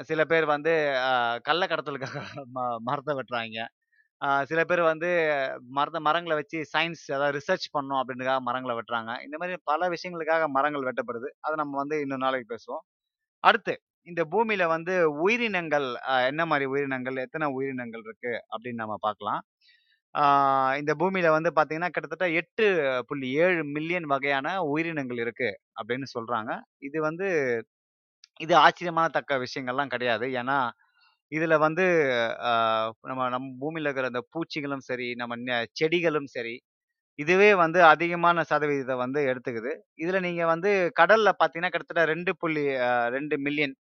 S1: சில பேர் வந்து அ கள்ள கடத்தலுக்காக ம மரத்த வெட்டுறாய்ங்க. சில பேர் வந்து மரத்த மரங்கள வச்சு சயன்ஸ் அதாவது ரிசர்ச் பண்ணணும் அப்படின்றதுக்காக மரங்கள வெட்டுறாங்க. இந்த மாரி பல விஷயங்களுக்காக மரங்கள் வெட்டப்படுது. அத நம்ம வந்து இன்னொரு நாளைக்கு பேசுவோம். அடுத்து இந்த பூமியில வந்து உயிரினங்கள் அ என்ன மாரி உயிரினங்கள், எத்தன உயிரினங்கள் இருக்கு அப்படின்னு நம்ம பார்க்கலாம். ஆ இந்த பூமியில வந்து பார்த்தீங்கன்னா, கிட்டத்தட்ட 8.7 மில்லியன் வகையான உயிரினங்கள் இருக்கு அப்படின்னு சொல்றாங்க. இது வந்து இது ஆச்சரியமான தக்க விஷயங்கள்லாம் கிடையாது. ஏன்னா, இதுல வந்து நம்ம நம் பூமியில இருக்கிற அந்த பூச்சிகளும் சரி, நம்ம செடிகளும் சரி, இதுவே வந்து அதிகமான சதவீதத்தை வந்து எடுத்துக்குது. இதுல நீங்க வந்து கடல்ல பார்த்தீங்கன்னா, கிட்டத்தட்ட 2.2 மில்லியன்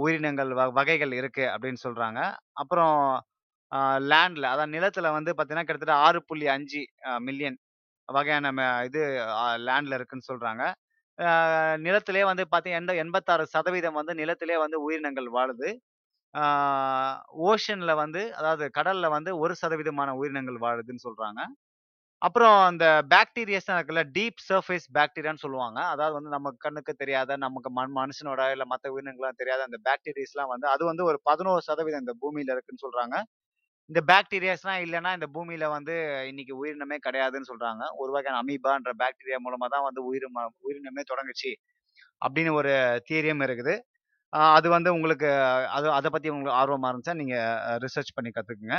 S1: உயிரினங்கள் வ வகைகள் இருக்கு அப்படின்னு சொல்றாங்க. அப்புறம் லேண்டில் லேண்ட்ல அதான் நிலத்துல வந்து பார்த்தீங்கன்னா, கிட்டத்தட்ட ஆறு புள்ளி அஞ்சு மில்லியன் வகையான ம இது லேண்டில் லேண்ட்ல இருக்குன்னு சொல்றாங்க. நிலத்திலே வந்து வந்து பார்த்தீங்கன்னா, 86% வந்து நிலத்திலே வந்து உயிரினங்கள் வாழுது. ஓஷனில் வந்து அதாவது கடலில் வந்து ஒரு சதவீதமான உயிரினங்கள் வாழுதுன்னு சொல்கிறாங்க அப்புறம் அந்த பாக்டீரியாஸ்லாம் இருக்குல்ல, டீப் சர்ஃபேஸ் பாக்டீரியான்னு சொல்லுவாங்க. அதாவது வந்து நம்ம கண்ணுக்கு தெரியாத, நமக்கு மண் மனுஷனோட இல்லை மற்ற உயிரினங்கள்லாம் தெரியாத அந்த பாக்டீரியாஸ்லாம் வந்து அது வந்து ஒரு 11% இந்த பூமியில் இருக்குன்னு சொல்கிறாங்க இந்த பாக்டீரியாஸ்லாம் இல்லைன்னா இந்த பூமியில வந்து இன்னைக்கு உயிரினமே கிடையாதுன்னு சொல்றாங்க. ஒரு வகையான அமீபான்ற பாக்டீரியா மூலமா தான் வந்து உயிர் உயிரினமே தொடங்குச்சு. அப்படின்னு ஒரு தியரியும் இருக்குது. அது வந்து உங்களுக்கு அது அதை பத்தி உங்களுக்கு ஆர்வமா இருந்துச்சா, நீங்க ரிசர்ச் பண்ணி கத்துக்குங்க.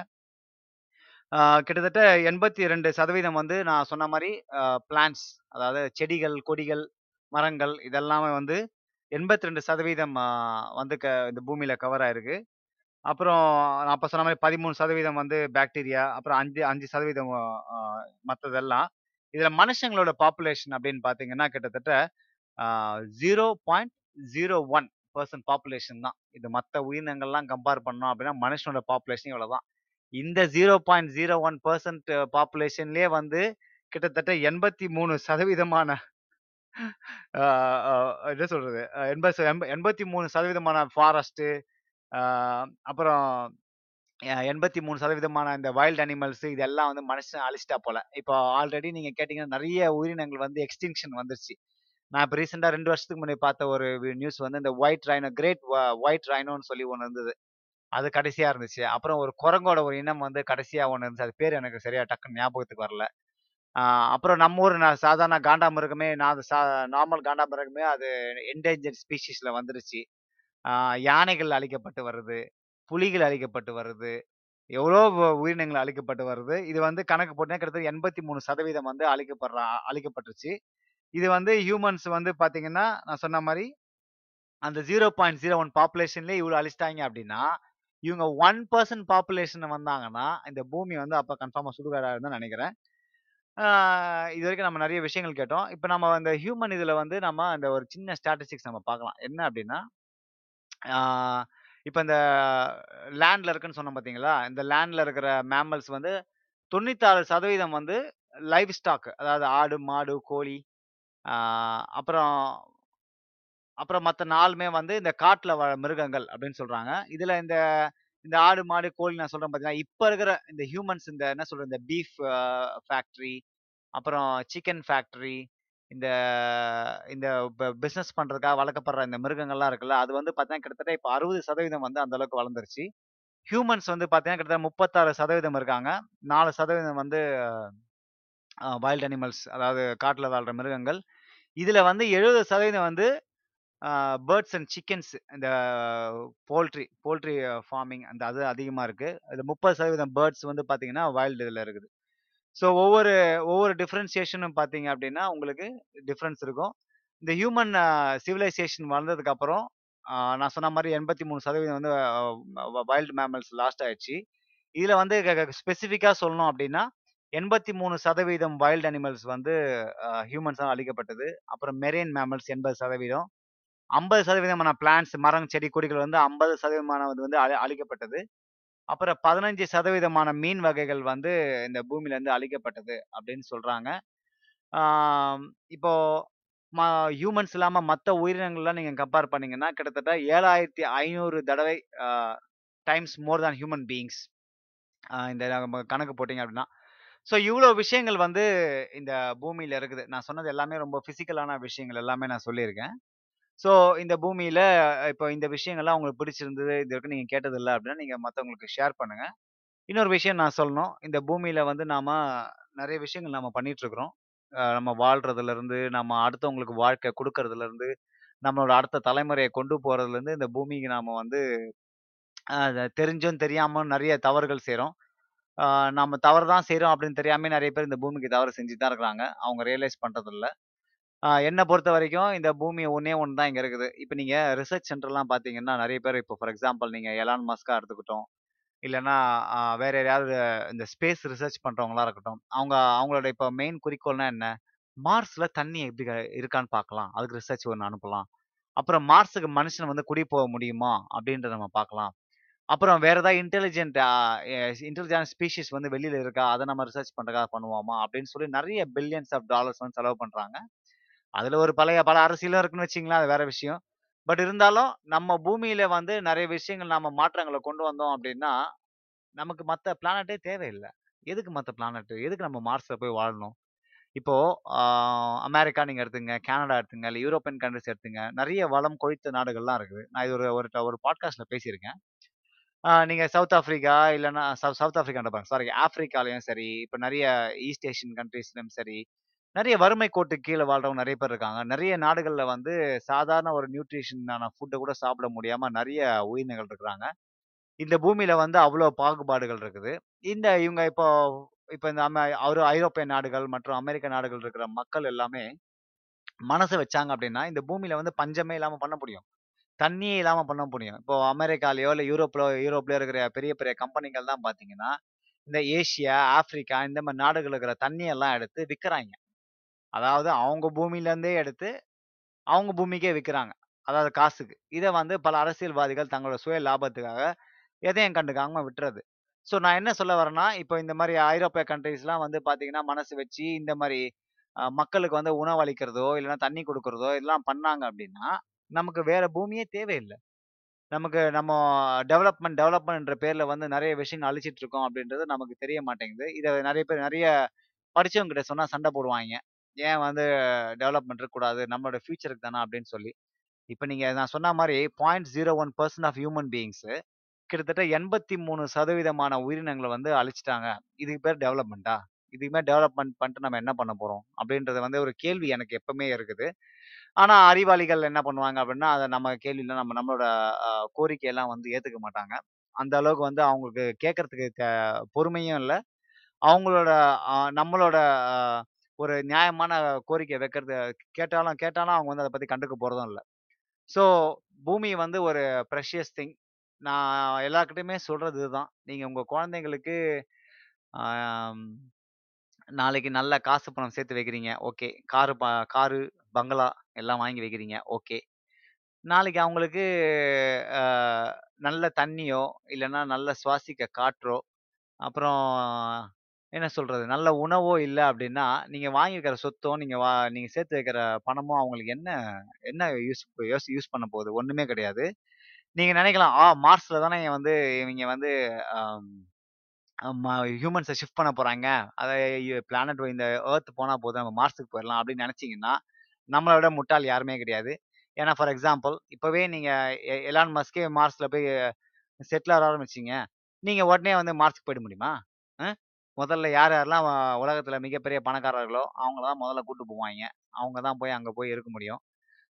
S1: கிட்டத்தட்ட எண்பத்தி ரெண்டு சதவீதம் வந்து நான் சொன்ன மாதிரி பிளான்ஸ் அதாவது செடிகள், கொடிகள், மரங்கள் இதெல்லாமே வந்து எண்பத்தி ரெண்டு சதவீதம் வந்து க இந்த பூமியில கவர் ஆயிருக்கு. அப்புறம் நான் அப்போ சொன்ன மாதிரி பதிமூணு சதவீதம் வந்து பாக்டீரியா, அப்புறம் அஞ்சு அஞ்சு சதவீதம் மற்றதெல்லாம் இதில் மனுஷங்களோட பாப்புலேஷன் அப்படின்னு பார்த்தீங்கன்னா, கிட்டத்தட்ட zero point zero one percent population தான். இது மற்ற உயிரினங்கள்லாம் கம்பேர் பண்ணோம் அப்படின்னா, மனுஷனோட பாப்புலேஷன் இவ்வளவுதான். இந்த zero point zero one percent பாப்புலேஷன்லேயே வந்து கிட்டத்தட்ட எண்பத்தி மூணு சதவீதமான என்ன சொல்றது? எண்பது எண்பத்தி மூணு சதவீதமான ஃபாரஸ்ட்டு அப்புறம் எண்பத்தி மூணு சதவீதமான இந்த வைல்ட் அனிமல்ஸ் இதெல்லாம் வந்து மனுஷன் அழிச்சிட்டா போல. இப்போ ஆல்ரெடி நீங்க கேட்டீங்கன்னா, நிறைய உயிரினங்கள் வந்து எக்ஸ்டிங்ஷன் வந்துருச்சு. நான் இப்போ ரீசெண்டாக ரெண்டு வருஷத்துக்கு முன்னாடி பார்த்த ஒரு நியூஸ் வந்து இந்த ஒயிட் ரைனோ கிரேட் ஒயிட் ரைனோன்னு சொல்லி ஒன்று இருந்தது. அது கடைசியாக இருந்துச்சு. அப்புறம் ஒரு குரங்கோட ஒரு இனம் வந்து கடைசியாக ஒன்று இருந்துச்சு. அது பேர் எனக்கு சரியாக டக்குன்னு ஞாபகத்துக்கு வரல. அப்புறம் நம்ம ஊர் நான் சாதாரண காண்டாமிருகமே நான் சா நார்மல் காண்டாமிருகமே அது என்டேஞ்சர் ஸ்பீஷீஸில் வந்துருச்சு. ஆ யானைகள் அழிக்கப்பட்டு வருது. புலிகள் அழிக்கப்பட்டு வருது. எவ்வளோ உயிரினங்கள் அழிக்கப்பட்டு வருது. இது வந்து கணக்கு போட்டீங்கன்னா கிட்டத்தட்ட 83% வந்து அழிக்கப்படுறா அழிக்கப்பட்டுருச்சு. இது வந்து ஹியூமன்ஸ் வந்து பார்த்தீங்கன்னா, நான் சொன்ன மாதிரி அந்த 0.01 பாப்புலேஷன்லயே இவ்வளோ அழிச்சிட்டாங்க அப்படின்னா, இவங்க ஒன் பர்சன்ட் பாப்புலேஷன் வந்தாங்கன்னா, இந்த பூமி வந்து அப்போ கன்ஃபார்மாக சுடுகாடாக இருந்தால் நினைக்கிறேன் இது வரைக்கும் நம்ம நிறைய விஷயங்கள் கேட்டோம். இப்போ நம்ம அந்த ஹியூமன் இதில் வந்து நம்ம அந்த ஒரு சின்ன ஸ்டாட்டிஸ்டிக்ஸ் நம்ம பார்க்கலாம். என்ன அப்படின்னா, இப்போ இந்த லேண்டில் இருக்குன்னு சொன்னோம் பார்த்தீங்களா? இந்த லேண்டில் இருக்கிற மேமல்ஸ் வந்து 96% வந்து லைவ் ஸ்டாக். அதாவது ஆடு, மாடு, கோழி, அப்புறம் அப்புறம் மற்ற நாளுமே வந்து இந்த காட்டில் வ மிருகங்கள் அப்படின்னு சொல்கிறாங்க இதில் இந்த இந்த ஆடு, மாடு, கோழி நான் சொல்கிறேன் பார்த்தீங்கன்னா இப்போ இருக்கிற இந்த ஹியூமன்ஸ் இந்த என்ன சொல்றது? இந்த பீஃப் ஃபேக்ட்ரி அப்புறம் சிக்கன் ஃபேக்ட்ரி இந்த இந்த பிஸ்னஸ் பண்ணுறதுக்காக வளர்க்கப்படுற இந்த மிருகங்கள்லாம் இருக்குல்ல, அது வந்து பார்த்தீங்கன்னா கிட்டத்தட்ட இப்போ அறுபது சதவீதம் வந்து அந்த அளவுக்கு வளர்ந்துருச்சு. ஹியூமன்ஸ் வந்து பார்த்தீங்கன்னா கிட்டத்தட்ட 36% இருக்காங்க. நாலு சதவீதம் வந்து வைல்ட் அனிமல்ஸ் அதாவது காட்டில் வாழ்கிற மிருகங்கள். இதில் வந்து 70% வந்து பேர்ட்ஸ் அண்ட் சிக்கன்ஸ் இந்த போல்ட்ரி போல்ட்ரி ஃபார்மிங் அந்த அது அதிகமாக இருக்குது அது 30% பேர்ட்ஸ் வந்து பார்த்தீங்கன்னா, வைல்டு இதில் இருக்குது. ஸோ ஒவ்வொரு ஒவ்வொரு டிஃப்ரென்சியேஷனும் பார்த்தீங்க அப்படின்னா, உங்களுக்கு டிஃப்ரென்ஸ் இருக்கும். இந்த ஹியூமன் சிவிலைசேஷன் வளர்ந்ததுக்கு அப்புறம், நான் சொன்ன மாதிரி எண்பத்தி மூணு சதவீதம் வந்து வைல்டு மேமல்ஸ் லாஸ்ட் ஆயிடுச்சு. இதில் வந்து க சொல்லணும் அப்படின்னா, 83% வைல்ட் அனிமல்ஸ் வந்து ஹியூமன்ஸாக அழிக்கப்பட்டது. அப்புறம் மெரேன் மேமல்ஸ் எண்பது சதவீதம் ஐம்பது சதவீதமான பிளான்ஸ் மரம், செடி, கொடிகள் வந்து 50% வந்து அழி அழிக்கப்பட்டது. அப்புறம் 15% மீன் வகைகள் வந்து இந்த பூமியிலேருந்து அழிக்கப்பட்டது அப்படின்னு சொல்கிறாங்க இப்போ ம ஹியூமன்ஸ் இல்லாமல் மற்ற உயிரினங்கள்லாம் நீங்கள் கம்பேர் பண்ணீங்கன்னா, கிட்டத்தட்ட 7500 தடவை times more than human beings. இந்த கணக்கு போட்டிங்க அப்படின்னா. ஸோ இவ்வளோ விஷயங்கள் வந்து இந்த பூமியில் இருக்குது. நான் சொன்னது எல்லாமே ரொம்ப ஃபிசிக்கலான விஷயங்கள் எல்லாமே நான் சொல்லியிருக்கேன். ஸோ இந்த பூமியில இப்போ இந்த விஷயங்கள்லாம் உங்களுக்கு பிடிச்சிருந்தது, இது வரைக்கும் நீங்க கேட்டதில்ல அப்படின்னா, நீங்க மற்றவங்களுக்கு ஷேர் பண்ணுங்க. இன்னொரு விஷயம் நான் சொல்லணும். இந்த பூமியில வந்து நாம நெறைய விஷயங்கள் நாம பண்ணிட்டு இருக்கிறோம். அ நம்ம வாழ்றதுலருந்து, நம்ம அடுத்தவங்களுக்கு வாழ்க்கை குடுக்கறதுலருந்து, நம்மளோட அடுத்த தலைமுறைய கொண்டு போறதுலருந்து, இந்த பூமிக்கு நாம வந்து அ தெரிஞ்சும் தெரியாம நெறைய தவறுகள் செய்றோம். ஆ நம்ம தவறு தான் செய்றோம் அப்படின்னு தெரியாமயே நெறைய பேர் இந்த பூமிக்கு தவறு செஞ்சுட்டு தான் இருக்கிறாங்க. அவங்க ரியலைஸ் பண்றதில்ல. என்னை பொறுத்த வரைக்கும் இந்த பூமி ஒன்றே ஒன்று தான் இங்க இருக்குது. இப்ப நீங்க ரிசர்ச் சென்டர்லாம் பார்த்தீங்கன்னா, நெறைய பேர் இப்போ ஃபார் எக்ஸாம்பிள் நீங்க எலான் மஸ்க்கா எடுத்துக்கிட்டோம். இல்லன்னா அ வேற யாராவது இந்த ஸ்பேஸ் ரிசர்ச் பண்றவங்களா இருக்கட்டும். அவங்க அவங்களோட இப்போ மெயின் குறிக்கோள்னா என்ன? மார்ஸ்ல தண்ணி எப்படி க இருக்கான்னு பார்க்கலாம். அதுக்கு ரிசர்ச் ஒண்ணு அனுப்பலாம். அப்புறம் மார்ஸுக்கு மனுஷன் வந்து குடி போக முடியுமா? அப்படின்றத நம்ம பார்க்கலாம். அப்புறம் வேற ஏதாவது இன்டெலிஜென்ட் ஆ இன்டெலிஜென்ட் ஸ்பீஷிஸ் வந்து வெளியில இருக்கா? அத நம்ம ரிசர்ச் பண்றதுக்காக பண்ணுவோமா? அப்படின்னு சொல்லி நெறைய பில்லியன்ஸ் ஆஃப் டாலர்ஸ் வந்து செலவு பண்றாங்க. அதுல ஒரு பழைய பல அரசியலும் இருக்குன்னு வச்சுக்கங்களேன். அது வேற விஷயம். பட் இருந்தாலும் நம்ம பூமியில வந்து நிறைய விஷயங்கள் நாம மாற்றங்களை கொண்டு வந்தோம் அப்படின்னா, நமக்கு மற்ற பிளானட்டே தேவையில்லை எதுக்கு மற்ற பிளானட்? எதுக்கு நம்ம மார்ஸ்ல போய் வாழணும்? இப்போ அமெரிக்கா நீங்க எடுத்துங்க, கனடா எடுத்துங்க, இல்லை யூரோப்பியன் கண்ட்ரிஸ் எடுத்துங்க. நிறைய வளம் கொழித்த நாடுகள்லாம் இருக்குது. நான் இது ஒரு ஒரு ஒரு பாட்காஸ்ட்ல பேசியிருக்கேன். ஆ நீங்க சவுத் ஆஃப்ரிக்கா இல்லைன்னா சவ் சவுத் ஆஃப்ரிக்கான்ற பாருங்க. சாரி ஆஃப்ரிக்காலையும் சரி, இப்போ நிறைய ஈஸ்ட் ஏஷியன் கன்ட்ரீஸ்லயும் சரி, நிறைய வறுமை கோட்டுக்கு கீழே வாழ்றவங்க நிறைய பேர் இருக்காங்க. நிறைய நாடுகளில் வந்து சாதாரண ஒரு நியூட்ரிஷனான ஃபுட்டை கூட சாப்பிட முடியாம நிறைய உயிரினங்கள் இருக்கிறாங்க. இந்த பூமியில வந்து அவ்வளோ பாகுபாடுகள் இருக்குது. இந்த இவங்க இப்போ இப்போ இந்த அம அவர் ஐரோப்பிய நாடுகள் மற்றும் அமெரிக்க நாடுகள் இருக்கிற மக்கள் எல்லாமே மனசை வச்சாங்க அப்படின்னா, இந்த பூமியில வந்து பஞ்சமே இல்லாமல் பண்ண முடியும். தண்ணியே இல்லாமல் பண்ண முடியும். இப்போ அமெரிக்காலேயோ இல்லை யூரோப்ல யூரோப்லயோ இருக்கிற பெரிய பெரிய கம்பெனிகள் தான் பார்த்தீங்கன்னா, இந்த ஏஷியா ஆஃப்ரிக்கா இந்த மாதிரி நாடுகள் இருக்கிற தண்ணியெல்லாம் எடுத்து விற்கிறாங்க அதாவது அவங்க பூமியிலேருந்தே எடுத்து, அவங்க பூமிக்கே விற்கிறாங்க அதாவது காசுக்கு. இதை வந்து பல அரசியல்வாதிகள் தங்களோட சுய லாபத்துக்காக எதையும் கண்டுக்காம விட்டுறது. ஸோ நான் என்ன சொல்ல வரேன்னா, இப்போ இந்த மாதிரி ஐரோப்பிய கண்ட்ரீஸ்லாம் வந்து பார்த்தீங்கன்னா, மனசு வச்சு இந்த மாதிரி மக்களுக்கு வந்து உணவளிக்கிறதோ, இல்லைன்னா தண்ணி கொடுக்கறதோ இதெல்லாம் பண்ணாங்க அப்படின்னா, நமக்கு வேற பூமியே தேவையில்லை நமக்கு நம்ம டெவலப்மெண்ட் டெவலப்மெண்ட்ன்ற பேரில் வந்து நிறைய விஷயங்கள் அழிச்சிட்டு இருக்கோம் அப்படின்றது நமக்கு தெரிய மாட்டேங்குது. இதை நிறைய பேர் நிறைய படித்தவங்க கிட்ட சொன்னால் சண்டை போடுவாங்க ஏன் வந்து டெவலப்மெண்ட் இருக்கக்கூடாது. நம்மளோட ஃபியூச்சருக்கு தானே அப்படின்னு சொல்லி. இப்போ நீங்கள் நான் சொன்ன மாதிரி point zero one percent of human beings கிட்டத்தட்ட எண்பத்தி மூணு சதவீதமான உயிரினங்களை வந்து அழிச்சிட்டாங்க இதுக்கு பேர் டெவலப்மெண்ட்டா? இதுக்குமே டெவலப்மெண்ட் பண்ணிட்டு நம்ம என்ன பண்ண போகிறோம் அப்படின்றது வந்து ஒரு கேள்வி எனக்கு எப்பவுமே இருக்குது. ஆனால் அறிவாளிகள் என்ன பண்ணுவாங்க அப்படின்னா, அதை நம்ம கேள்வியில் நம்ம நம்மளோட கோரிக்கையெல்லாம் வந்து ஏற்றுக்க மாட்டாங்க. அந்த அளவுக்கு வந்து அவங்களுக்கு கேட்கறதுக்கு பொறுமையும் இல்லை அவங்களோட நம்மளோட ஒரு நியாயமான கோரிக்கை வைக்கிறது கேட்டாலும் கேட்டாலும் அவங்க வந்து அதை பற்றி கண்டுக்க போகிறதும் இல்லை ஸோ பூமி வந்து ஒரு ப்ரெஷியஸ் திங். நான் எல்லாருக்கிட்டையுமே சொல்கிறது இதுதான். நீங்கள் உங்கள் குழந்தைங்களுக்கு நாளைக்கு நல்ல காசு பணம் சேர்த்து வைக்கிறீங்க. ஓகே. காரு ப காரு, பங்களா எல்லாம் வாங்கி வைக்கிறீங்க. ஓகே. நாளைக்கு அவங்களுக்கு நல்ல தண்ணியோ, இல்லைன்னா நல்ல சுவாசிக்க காற்றோ, அப்புறம் என்ன சொல்றது? நல்ல உணவோ இல்லை அப்படின்னா நீங்க வாங்கிருக்கிற சொத்தோ, நீங்க வா நீங்க சேர்த்து வைக்கிற பணமும் அவங்களுக்கு என்ன என்ன யூஸ் யூஸ் யூஸ் பண்ண போகுது? ஒண்ணுமே கிடையாது. நீங்க நினைக்கலாம் ஆ மார்ஸ்ல தானே வந்து இவங்க வந்து ஹியூமன்ஸை ஷிஃப்ட் பண்ண போறாங்க. அதை பிளானட் இந்த ஏர்த் போனா போதும். நம்ம மார்ஸுக்கு போயிடலாம் அப்படின்னு நெனச்சீங்கன்னா, நம்மளை விட முட்டாள் யாருமே கிடையாது. ஏன்னா ஃபார் எக்ஸாம்பிள் இப்போவே நீங்கள் எலான் மஸ்கே மார்ஸில் போய் செட்டில் ஆக ஆரம்பிச்சீங்க. நீங்கள் உடனே வந்து மார்ஸ்க்கு போயிட முடியுமா? முதல்ல யார் யாரெல்லாம் உலகத்தில் மிகப்பெரிய பணக்காரர்களோ, அவங்கள தான் முதல்ல கூட்டு போவாங்க அவங்க தான் போய் அங்கே போய் இருக்க முடியும்.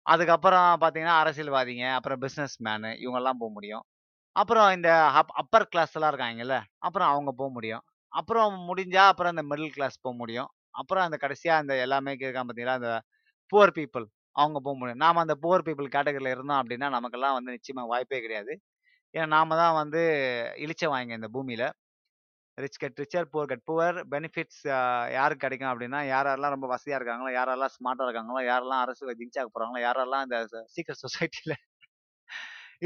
S1: அதுக்கப்புறம் பார்த்தீங்கன்னா, அரசியல்வாதிங்க, அப்புறம் பிஸ்னஸ் மேனு இவங்கெல்லாம் போக முடியும். அப்புறம் இந்த அப் அப்பர் கிளாஸ்லாம் இருக்காங்கல்ல, அப்புறம் அவங்க போக முடியும். அப்புறம் முடிஞ்சா அப்புறம் இந்த மிடில் கிளாஸ் போக முடியும். அப்புறம் அந்த கடைசியாக அந்த எல்லாமே இருக்கான் பார்த்தீங்களா, அந்த புவர் பீப்புள் அவங்க போக முடியும். நாம் அந்த புவர் பீப்புள் கேட்டகரியில் இருந்தோம் அப்படின்னா நமக்கெல்லாம் வந்து நிச்சயமாக வாய்ப்பே கிடையாது. ஏன்னா நாம தான் வந்து இழிச்ச வாங்க இந்த பூமியில் rich get richer, poor get poor. Benefits யாருக்கு கிடைக்கும் அப்படின்னா யார் யாரெல்லாம் ரொம்ப வசதியாக இருக்காங்களோ, யார் யாரெல்லாம் ஸ்மார்ட்டாக இருக்காங்களோ, யாரெல்லாம் அரசு ஜிங்ஜாக் போகிறாங்களோ யாரெல்லாம் இந்த சீக்கிரம் சீக்ரெட்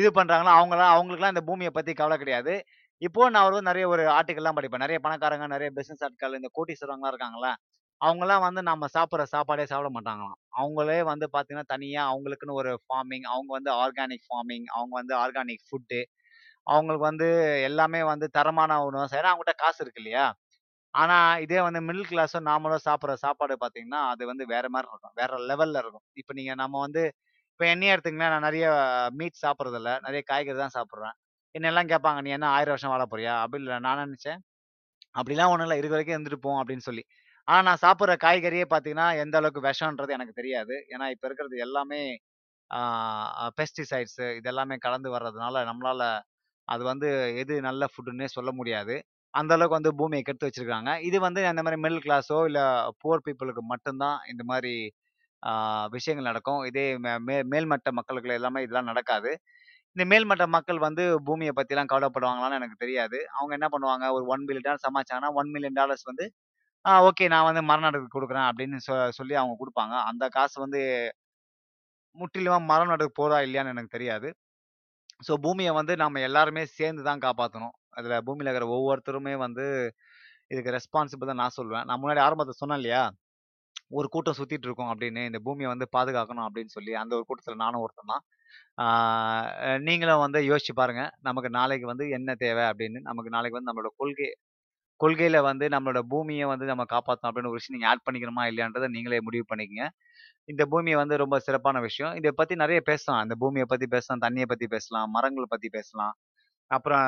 S1: இது பண்ணுறாங்களோ அவங்களாம் அவங்களுக்குலாம் இந்த பூமியை பற்றி கவலை கிடையாது. இப்போ நான் ஒரு நிறைய ஒரு ஆர்டிக்கல்லாம் படிப்பேன். நிறைய பணக்காரங்க, நிறைய பிசினஸ் ஆட்கள், இந்த கோடீஸ்வரங்கலாம் இருக்காங்களா அவங்களாம் வந்து நம்ம சாப்பிட்ற சாப்பாடே சாப்பிட மாட்டாங்களாம். அவங்களே வந்து பார்த்தீங்கன்னா, தனியாக அவங்களுக்குன்னு ஒரு ஃபார்மிங், அவங்க வந்து ஆர்கானிக் ஃபார்மிங், அவங்க வந்து ஆர்கானிக் ஃபுட்டு, அவங்களுக்கு வந்து எல்லாமே வந்து தரமான உணவு சரி அவங்ககிட்ட காசு இருக்கு இல்லையா? ஆனா, இதே வந்து மிடில் கிளாஸும் நாமளும் சாப்பிட்ற சாப்பாடு பார்த்தீங்கன்னா, அது வந்து வேற மாதிரி இருக்கும். வேற லெவல்ல இருக்கும். இப்போ நீங்க நம்ம வந்து இப்போ என்னையே எடுத்துக்கங்களேன், நான் நிறைய மீட் சாப்பிட்றதில்ல நிறைய காய்கறி தான் சாப்பிட்றேன் என்னெல்லாம் கேட்பாங்க, "நீ என்ன ஆயிரம் வருஷம் வாழ போறியா?" அப்படி இல்லை நான் நினச்சேன் அப்படிலாம் ஒன்றும் இல்லை இருக்கிற வரைக்கும் இருந்துருப்போம் அப்படின்னு சொல்லி. ஆனா, நான் சாப்பிட்ற காய்கறியே பார்த்தீங்கன்னா, எந்த அளவுக்கு விஷம்ன்றது எனக்கு தெரியாது. ஏன்னா, இப்போ இருக்கிறது எல்லாமே பெஸ்டிசைட்ஸு இதெல்லாமே கலந்து வர்றதுனால, நம்மளால அது வந்து எது நல்ல ஃபுட்டுன்னே சொல்ல முடியாது. அந்த அளவுக்கு வந்து பூமியை கெடுத்து வச்சிருக்காங்க. இது வந்து அந்த மாதிரி மிடில் கிளாஸோ, இல்லை புவர் பீப்புளுக்கு மட்டும்தான் இந்த மாதிரி விஷயங்கள் நடக்கும். இதே மே மே மேல்மட்ட மக்களுக்கு எல்லாமே இதெல்லாம் நடக்காது. இந்த மேல்மட்ட மக்கள் வந்து பூமியை பற்றிலாம் கவலைப்படுவாங்களான்னு எனக்கு தெரியாது. அவங்க என்ன பண்ணுவாங்க, ஒரு ஒன் மில்லியன் டாலர் சமாச்சாங்கன்னா ஒன் மில்லியன் டாலர்ஸ் வந்து ஓகே நான் வந்து மறுநாட்டுக்கு கொடுக்குறேன் அப்படின்னு சொ சொல்லி அவங்க கொடுப்பாங்க அந்த காசு வந்து முற்றிலுமா மரம் நடுக்கு போதா இல்லையான்னு எனக்கு தெரியாது. ஸோ பூமிய வந்து நாம எல்லாருமே சேர்ந்து தான் காப்பாத்தணும். அதுல பூமியில இருக்கிற ஒவ்வொருத்தருமே வந்து இதுக்கு ரெஸ்பான்சிபிள் தான் நான் சொல்லுவேன். நான் முன்னாடி ஆரம்பத்தை சொன்னேன் இல்லையா? ஒரு கூட்டம் சுத்திட்டு இருக்கோம் அப்படின்னு, இந்த பூமியை வந்து பாதுகாக்கணும் அப்படின்னு சொல்லி, அந்த ஒரு கூட்டத்துல நானும் ஒருத்தன் தான். நீங்களும் வந்து யோசிச்சு பாருங்க. நமக்கு நாளைக்கு வந்து என்ன தேவை அப்படின்னு. நமக்கு நாளைக்கு வந்து நம்மளோட கொள்கை கொள்கையில வந்து நம்மளோட பூமியை வந்து நம்ம காப்பாற்றணும் அப்படின்னு ஒரு விஷயம் நீங்க ஆட் பண்ணிக்கணுமா இல்லையான்றதை நீங்களே முடிவு பண்ணிக்கங்க. இந்த பூமியை வந்து ரொம்ப சிறப்பான விஷயம். இதை பத்தி நிறைய பேசலாம். இந்த பூமியை பத்தி பேசலாம், தண்ணியை பத்தி பேசலாம், மரங்களை பத்தி பேசலாம். அப்புறம்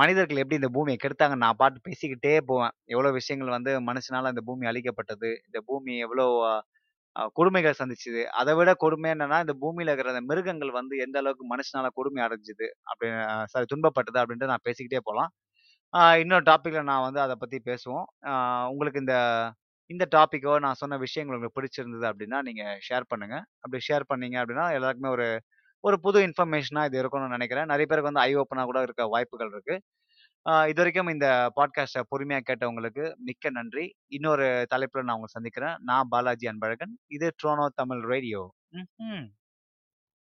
S1: மனிதர்கள் எப்படி இந்த பூமியை கெடுத்தாங்கன்னு நான் பாட்டு பேசிக்கிட்டே போவேன். எவ்வளோ விஷயங்கள் வந்து மனுஷனால இந்த பூமி அழிக்கப்பட்டது. இந்த பூமி எவ்வளோ கொடுமைகள் சந்திச்சுது அதை விட கொடுமை என்னன்னா, இந்த பூமியில இருக்கிற அந்த மிருகங்கள் வந்து எந்த அளவுக்கு மனுஷனால கொடுமை அடைஞ்சுது அப்படி சாரி துன்பப்பட்டது அப்படின்ட்டு நான் பேசிக்கிட்டே போகலாம் இன்னொரு டாப்பிக்கில் நான் வந்து அதை பத்தி பேசுவோம். ஆ உங்களுக்கு இந்த இந்த டாப்பிக்கோ நான் சொன்ன விஷயங்கள் உங்களுக்கு பிடிச்சிருந்தது அப்படின்னா, நீங்க ஷேர் பண்ணுங்க. அப்படி ஷேர் பண்ணீங்க அப்படின்னா, எல்லாருக்குமே ஒரு ஒரு புது இன்ஃபர்மேஷனா இது இருக்கும்னு நினைக்கிறேன் நிறைய பேருக்கு வந்து ஐ ஓப்பனா கூட இருக்க வாய்ப்புகள் இருக்கு. ஆ இதுவரைக்கும் இந்த பாட்காஸ்ட்டை பொறுமையா கேட்டவங்களுக்கு மிக்க நன்றி. இன்னொரு தலைப்புல நான் உங்களை சந்திக்கிறேன். நான் பாலாஜி அன்பழகன். இது ட்ரோனோ தமிழ் ரேடியோ. ம்ஹ்ம்.